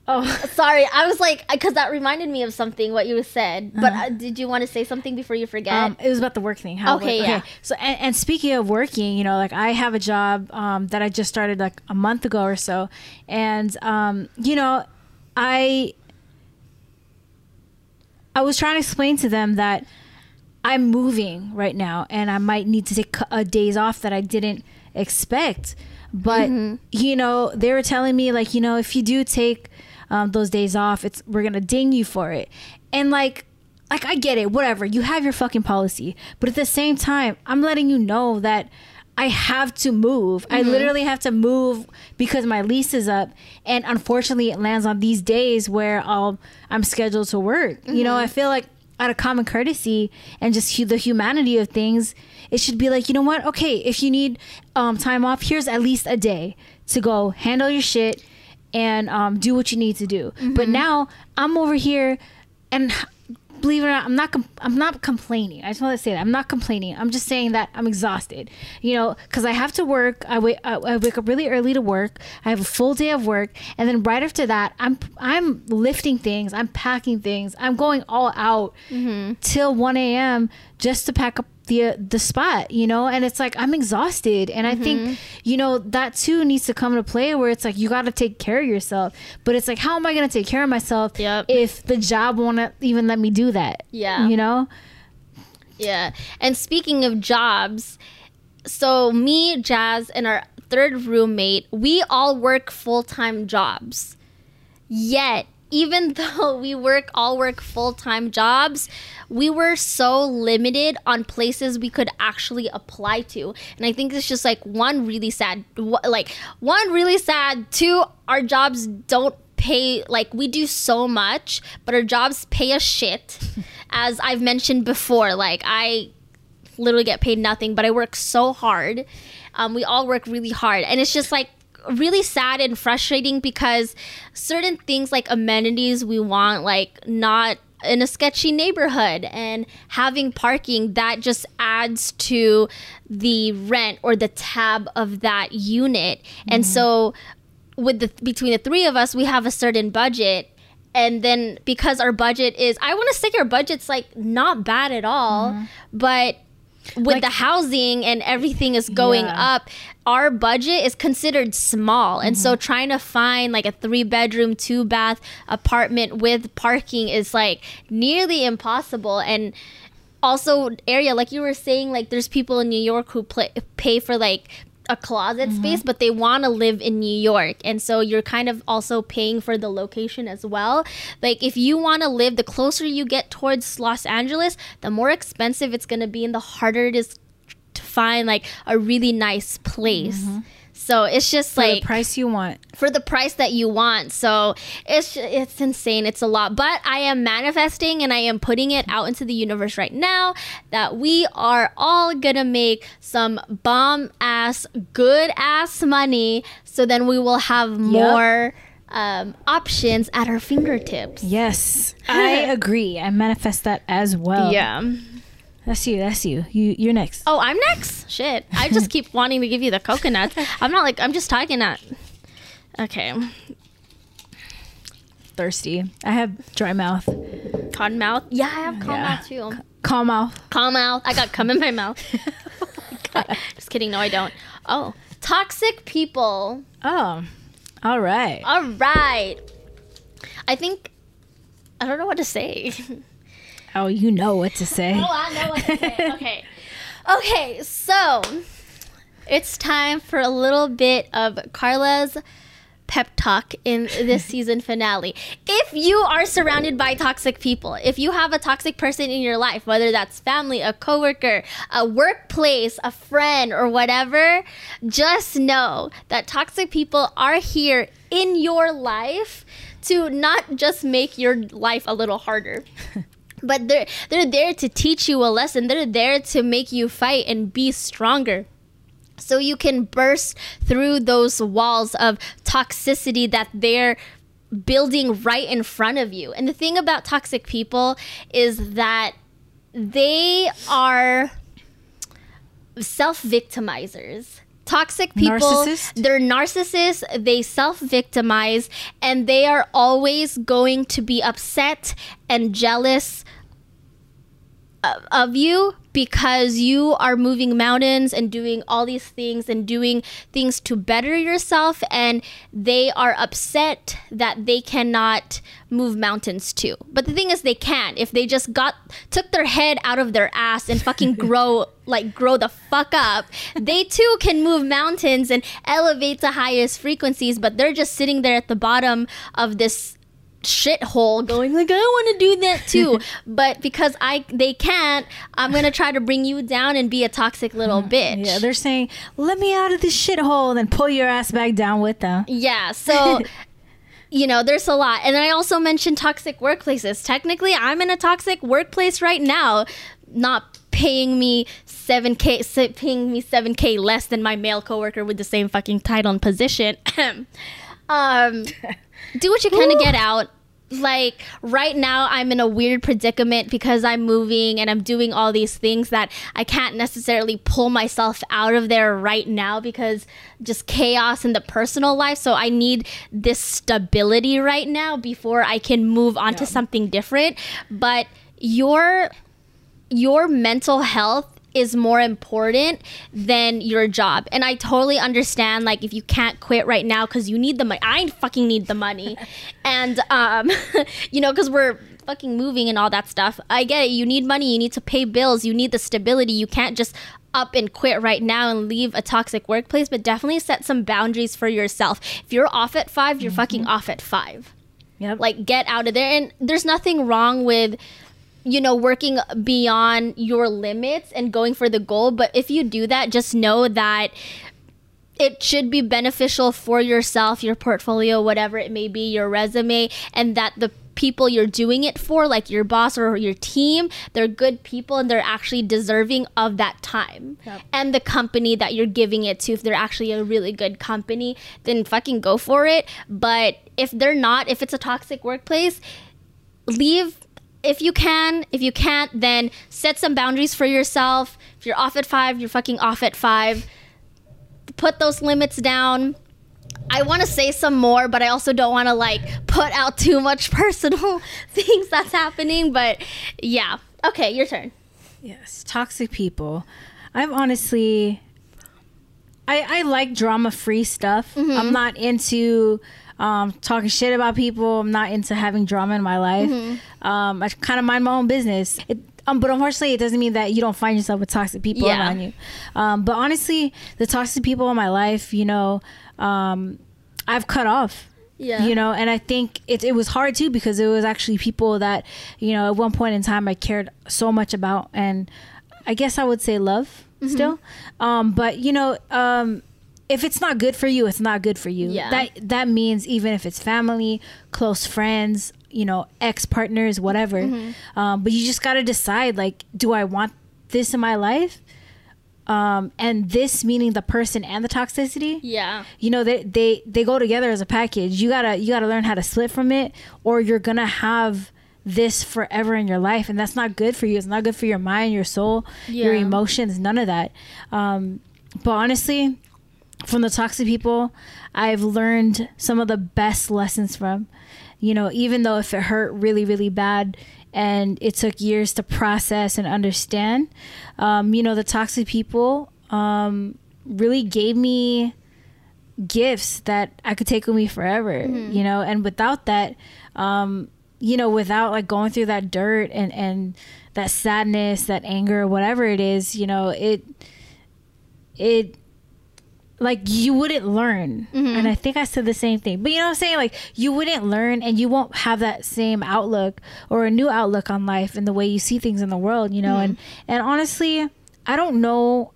oh, Sorry, I was like, because that reminded me of something what you said. But uh, did you want to say something before you forget? Um, it was about the work thing. How Okay, work- yeah. So, and, and speaking of working, you know, like I have a job um, that I just started like a month ago or so, and um, you know, I I was trying to explain to them that I'm moving right now, and I might need to take a days off that I didn't expect. But Mm-hmm. you know, they were telling me like, you know, if you do take um, those days off, it's we're gonna ding you for it, and like like I get it, whatever. You have your fucking policy, but at the same time, I'm letting you know that I have to move. I literally have to move because my lease is up, and unfortunately, it lands on these days where I'll I'm scheduled to work. You know, I feel like out of common courtesy and just hu- the humanity of things, it should be like, you know what? Okay, if you need um, time off, here's at least a day to go handle your shit and um, do what you need to do. But now I'm over here, and believe it or not, I'm not. Com- I'm not complaining. I just want to say that I'm not complaining. I'm just saying that I'm exhausted. You know, because I have to work. I wake. I, I wake up really early to work. I have a full day of work, and then right after that, I'm I'm lifting things. I'm packing things. I'm going all out mm-hmm. till 1 a.m. just to pack up the the spot. You know, and it's like I'm exhausted, and I mm-hmm. think you know that too needs to come into play where it's like you got to take care of yourself. But it's like, how am I going to take care of myself Yep. if the job won't even let me do that? Yeah. you know. Yeah. And speaking of jobs, so me, Jazz, and our third roommate, we all work full time jobs. Yet, even though we work all work full time jobs, we were so limited on places we could actually apply to. And I think it's just like one really sad, like one really sad. Two, our jobs don't pay like we do so much, but our jobs pay a shit. As I've mentioned before, like I literally get paid nothing, but I work so hard. Um, we all work really hard, and it's just like really sad and frustrating because certain things like amenities we want, like not in a sketchy neighborhood and having parking that just adds to the rent or the tab of that unit. And mm-hmm. so with the between the three of us we have a certain budget. And then because our budget is i want to say our budget's like not bad at all mm-hmm. but with the housing and everything is going Yeah. up our budget is considered small. And so mm-hmm. trying to find like a three bedroom two bath apartment with parking is like nearly impossible. And also area like you were saying like there's people in new york who play, pay for like a closet mm-hmm. space but they want to live in new york. And so you're kind of also paying for the location as well. Like if you want to live the closer you get towards los angeles the more expensive it's going to be and the harder it is to find like a really nice place mm-hmm. So it's just For like the price you want. for the price that you want. So it's it's insane. It's a lot, but I am manifesting and I am putting it out into the universe right now that we are all gonna make some bomb ass, good ass money. So then we will have more um, options at our fingertips. Yes, I agree. I manifest that as well. Yeah. That's you. That's you. You. You're next. Oh, I'm next. Shit. I just keep wanting to give you the coconuts. I'm not like I'm just talking at. Okay. Thirsty. I have dry mouth. Cotton mouth. Yeah, I have cotton Yeah. mouth too. Calm mouth. Calm mouth. I got cum in my mouth. Oh just kidding. No, I don't. Oh, toxic people. Oh, all right. All right. I think I don't know what to say. Oh, you know what to say. Oh, I know what to say. Okay. Okay, so it's time for a little bit of Carla's pep talk in this season finale. If you are surrounded by toxic people, if you have a toxic person in your life, whether that's family, a coworker, a workplace, a friend, or whatever, just know that toxic people are here in your life to not just make your life a little harder. but they're they're there to teach you a lesson. They're there to make you fight and be stronger so you can burst through those walls of toxicity that they're building right in front of you. And the thing about toxic people is that they are self victimizers. Toxic people, Narcissist? they're narcissists, they self victimize, and they are always going to be upset and jealous of- you because you are moving mountains and doing all these things and doing things to better yourself and they are upset that they cannot move mountains too. But the thing is they can if they just got took their head out of their ass and fucking grow like grow the fuck up. They too can move mountains and elevate to highest frequencies, but they're just sitting there at the bottom of this shithole going like I want to do that too but because I they can't I'm gonna try to bring you down and be a toxic little mm-hmm. bitch Yeah, they're saying, "Let me out of this shithole," and then pull your ass back down with them. Yeah, so you know, there's a lot. And I also mentioned toxic workplaces. Technically, I'm in a toxic workplace right now, not paying me 7k s- paying me 7k less than my male coworker with the same fucking title and position. um do what you can to get out. Like right now, I'm in a weird predicament because I'm moving and I'm doing all these things that I can't necessarily pull myself out of there right now because just chaos in the personal life. So I need this stability right now before I can move on to something different. But your your mental health is more important than your job. And I totally understand like if you can't quit right now cuz you need the money. I fucking need the money. and um you know cuz we're fucking moving and all that stuff. I get it. You need money, you need to pay bills, you need the stability. You can't just up and quit right now and leave a toxic workplace, but definitely set some boundaries for yourself. If you're off at 5, you're fucking off at 5 Yep. like get out of there and there's nothing wrong with you know working beyond your limits and going for the goal. But if you do that just know that it should be beneficial for yourself your portfolio whatever it may be your resume and that the people you're doing it for like your boss or your team they're good people and they're actually deserving of that time. Yep. and the company that you're giving it to if they're actually a really good company then fucking go for it. But if they're not if it's a toxic workplace leave if you can if you can't then set some boundaries for yourself if you're off at five you're fucking off at five put those limits down I want to say some more, but I also don't want to like put out too much personal things that's happening. But yeah, okay, your turn. Yes, toxic people. I'm honestly, I I like drama free stuff. Mm-hmm. I'm not into um, talking shit about people. I'm not into having drama in my life. Um, I kind of mind my own business. It, um, but unfortunately, it doesn't mean that you don't find yourself with toxic people Yeah. around you. Um, but honestly, the toxic people in my life, you know, um, I've cut off. Yeah. You know, and I think it, it was hard too because it was actually people that, you know, at one point in time I cared so much about and I guess I would say love Mm-hmm. still. Um, but you know, um, if it's not good for you, it's not good for you. Yeah. That that means even if it's family, close friends, you know, ex partners, whatever. Mm-hmm. Um, but you just got to decide like, do I want this in my life? Um, and this meaning the person and the toxicity Yeah. you know they, they they go together as a package you gotta you gotta learn how to split from it or you're gonna have this forever in your life and that's not good for you it's not good for your mind your soul your emotions none of that um, but honestly from the toxic people i've learned some of the best lessons from. You know even though if it hurt really really bad and it took years to process and understand um, you know the toxic people um, really gave me gifts that I could take with me forever, you know, and without that, um, you know, without like going through that dirt and, and that sadness, that anger, whatever it is, you know, it, it, like you wouldn't learn. Mm-hmm. And i think i said the same thing. But you know what i'm saying? Like you wouldn't learn and you won't have that same outlook or a new outlook on life and the way you see things in the world you know? Mm-hmm. And and honestly i don't know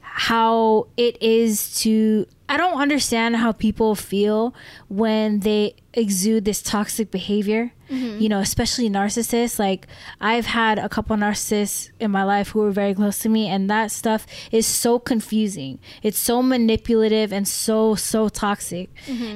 how it is to I don't understand how people feel when they exude this toxic behavior. You know, especially narcissists. Like I've had a couple narcissists in my life who were very close to me and that stuff is so confusing. It's so manipulative and so so toxic.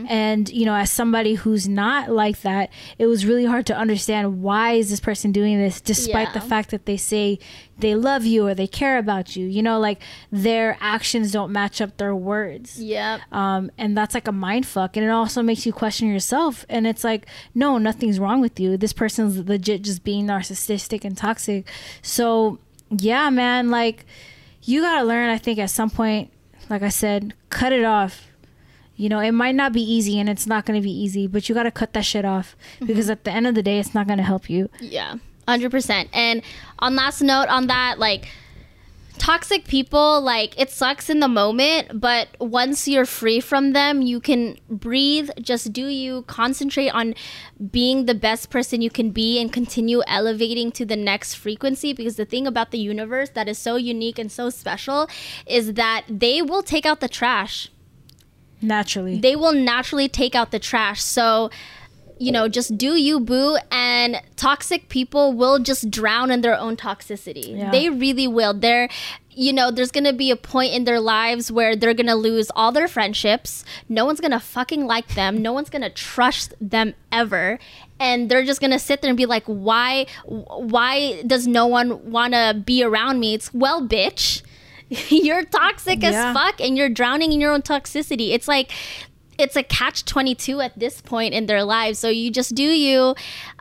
And you know, as somebody who's not like that, it was really hard to understand why is this person doing this despite the fact that they say they love you or they care about you. You know, like their actions don't match up their words. Yeah. Um, and that's like a mind fuck. And it also makes you question yourself. And it's like, no, nothing's wrong with you. This person's legit just being narcissistic and toxic. So, yeah, man, like you got to learn, I think, at some point, like I said, cut it off. You know, it might not be easy and it's not going to be easy, but you got to cut that shit off mm-hmm. because at the end of the day, it's not going to help you. Yeah, hundred percent. And on last note on that, like toxic people, like it sucks in the moment, but once you're free from them, you can breathe, just do you, concentrate on being the best person you can be and continue elevating to the next frequency because the thing about the universe that is so unique and so special is that they will take out the trash Naturally. they will naturally take out the trash. So, you know, just do you, boo. And toxic people will just drown in their own toxicity. Yeah. They really will. They're, you know, there's to be a point in their lives where they're to lose all their friendships. No one's to fucking like them. No one's to trust them ever. And they're just to sit there and be like, why, why does no one want to be around me? It's, well, bitch. you're toxic Yeah. as fuck and you're drowning in your own toxicity. It's like it's a catch 22 at this point in their lives. So you just do you,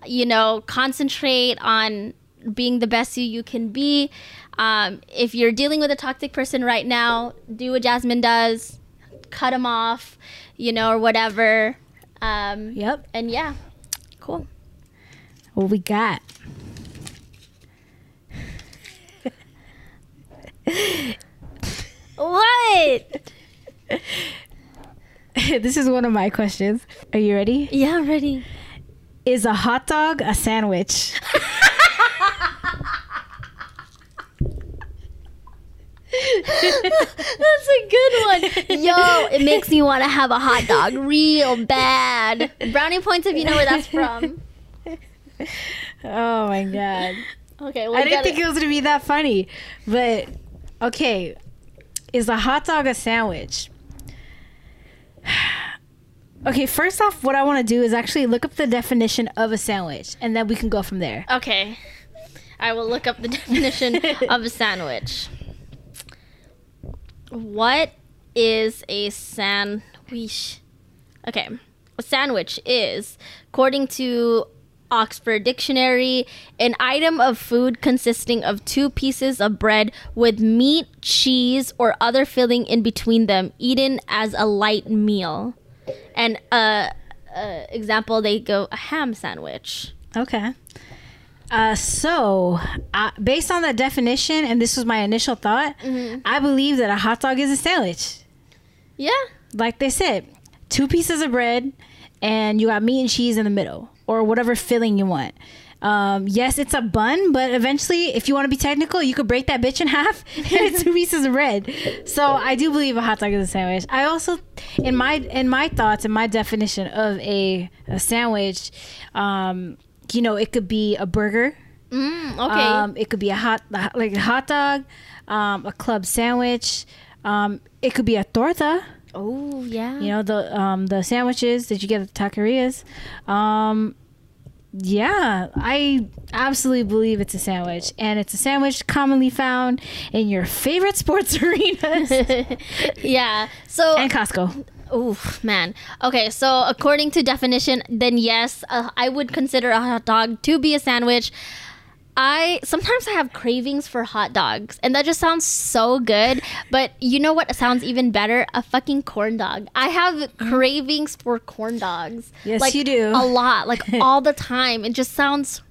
you know, concentrate on being the best you you can be. Um, if you're dealing with a toxic person right now, do what Jasmine does, cut them off, you know, or whatever. Um, Yep. And yeah, cool. What we got? What? this is one of my questions. Are you ready? Yeah, ready. Is a hot dog a sandwich? That's a good one. Yo, it makes me want to have a hot dog real bad. Brownie points if you know where that's from. Oh my god. Okay, well, I didn't think it was gonna be that funny. But okay. Is a hot dog a sandwich? Okay, first off, what I want to do is actually look up the definition of a sandwich, and then we can go from there. Okay, I will look up the definition of a sandwich. What is a sandwich? Okay, a sandwich is, according to Oxford Dictionary, an item of food consisting of two pieces of bread with meat, cheese, or other filling in between them, eaten as a light meal. And uh, uh example, they go a ham sandwich. Okay. Uh, so, uh, based on that definition, and this was my initial thought, I believe that a hot dog is a sandwich. Yeah. Like they said, two pieces of bread, and you got meat and cheese in the middle, or whatever filling you want. Um, yes, it's a bun, but eventually, if you want to be technical, you could break that bitch in half and it's two pieces of bread. So I do believe a hot dog is a sandwich. I also, in my in my thoughts and my definition of a, a sandwich, um, you know, it could be a burger. Mm, okay. Um, it could be a hot, like a hot dog, um, a club sandwich. Um, it could be a torta. Oh yeah. You know the um, the sandwiches that you get at the taquerias. Um, yeah, I absolutely believe it's a sandwich, and it's a sandwich commonly found in your favorite sports arenas yeah. So and Costco. Oof, man. Okay, so according to definition, then yes, uh, I would consider a hot dog to be a sandwich. I sometimes I have cravings for hot dogs, and that just sounds so good. But you know what sounds even better? A fucking corn dog. I have cravings for corn dogs. Yes, like, you do. A lot, like all the time. It just sounds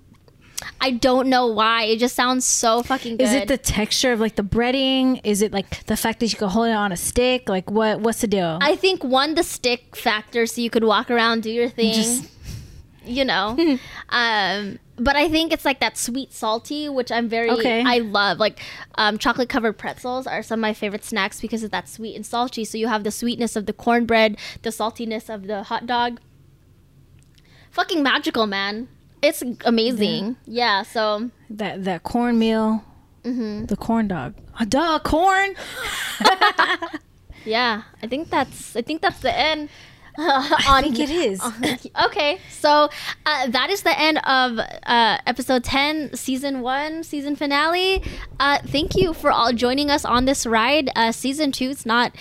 I don't know why. It just sounds so fucking good. Is it the texture of like the breading? Is it like the fact that you can hold it on a stick? Like what? What's the deal? I think one the stick factor, so you could walk around, do your thing. Just- you know. um, but I think it's like that sweet salty, which I'm very Okay. I love. Like um, chocolate covered pretzels are some of my favorite snacks because of that sweet and salty. So you have the sweetness of the cornbread, the saltiness of the hot dog. Fucking magical, man. It's amazing. Yeah. so that that cornmeal, Mm-hmm. the corn dog. Oh, duh, corn. yeah, I think that's I think that's the end. I on think it is. okay, so uh, that is the end of uh, episode 10, season one, season finale. Uh, thank you for all joining us on this ride. Uh, season two is not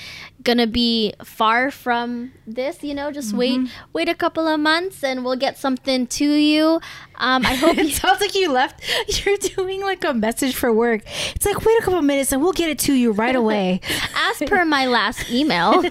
gonna be far from this, you know, just wait, wait a couple of months and we'll get something to you. Um, I hope it you. sounds like you left. You're doing like a message for work. It's like wait a couple minutes and we'll get it to you right away. As per my last email,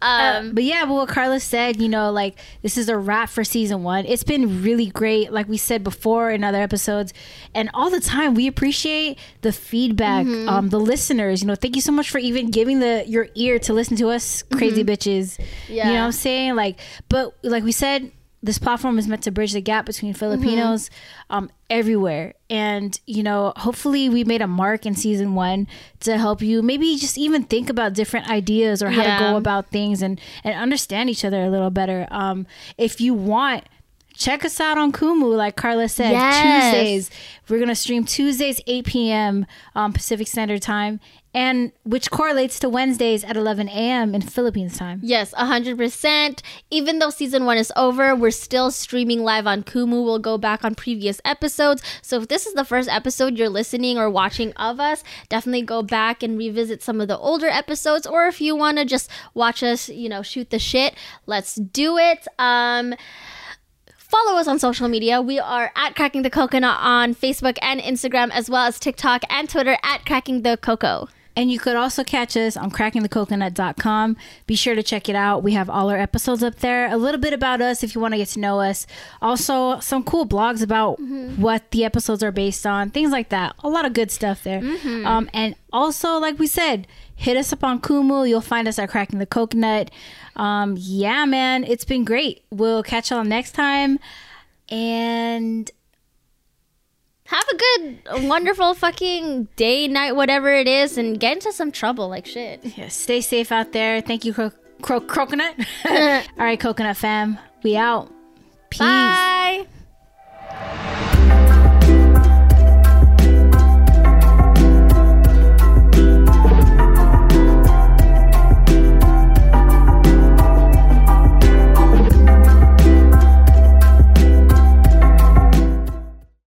um, but yeah, but what Carla said, you know, like this is a wrap for season one. It's been really great, like we said before in other episodes, and all the time we appreciate the feedback, Mm-hmm. um, the listeners. You know, thank you so much for even giving the your ear to listen to us, crazy bitches. You know Mm-hmm. What I'm saying? Like, but like we said. This platform is meant to bridge the gap between Filipinos Mm-hmm. um, everywhere. And, you know, hopefully we made a mark in season one to help you maybe just even think about different ideas or how to go about things and and understand each other a little better. Um, if you want, check us out on Kumu, like Carla said. Yes. Tuesdays, we're gonna stream Tuesdays 8 p.m. Um, Pacific Standard Time, and which correlates to Wednesdays at 11 a.m. in Philippines time. Yes, 100%. Even though season one is over, we're still streaming live on Kumu. We'll go back on previous episodes. So if this is the first episode you're listening or watching of us, definitely go back and revisit some of the older episodes. Or if you want to just watch us, you know, shoot the shit, let's do it. Um, Follow us on social media. We are at Cracking the Coconut on Facebook and Instagram, as well as TikTok and Twitter at Cracking the Coco. And you could also catch us on crackingthecoconut.com. Be sure to check it out. We have all our episodes up there. A little bit about us if you want to get to know us. Also, some cool blogs about what the episodes are based on, things like that. A lot of good stuff there. Um, and also, like we said, hit us up on Kumu. You'll find us at Cracking the Coconut. Um, yeah, man, it's been great. We'll catch y'all next time. And Have a good, wonderful fucking day, night, whatever it is, and get into some trouble like shit. yeah, stay safe out there. Thank you, Cro- Cro- Coconut. all right, Coconut fam. We out. Peace. Bye.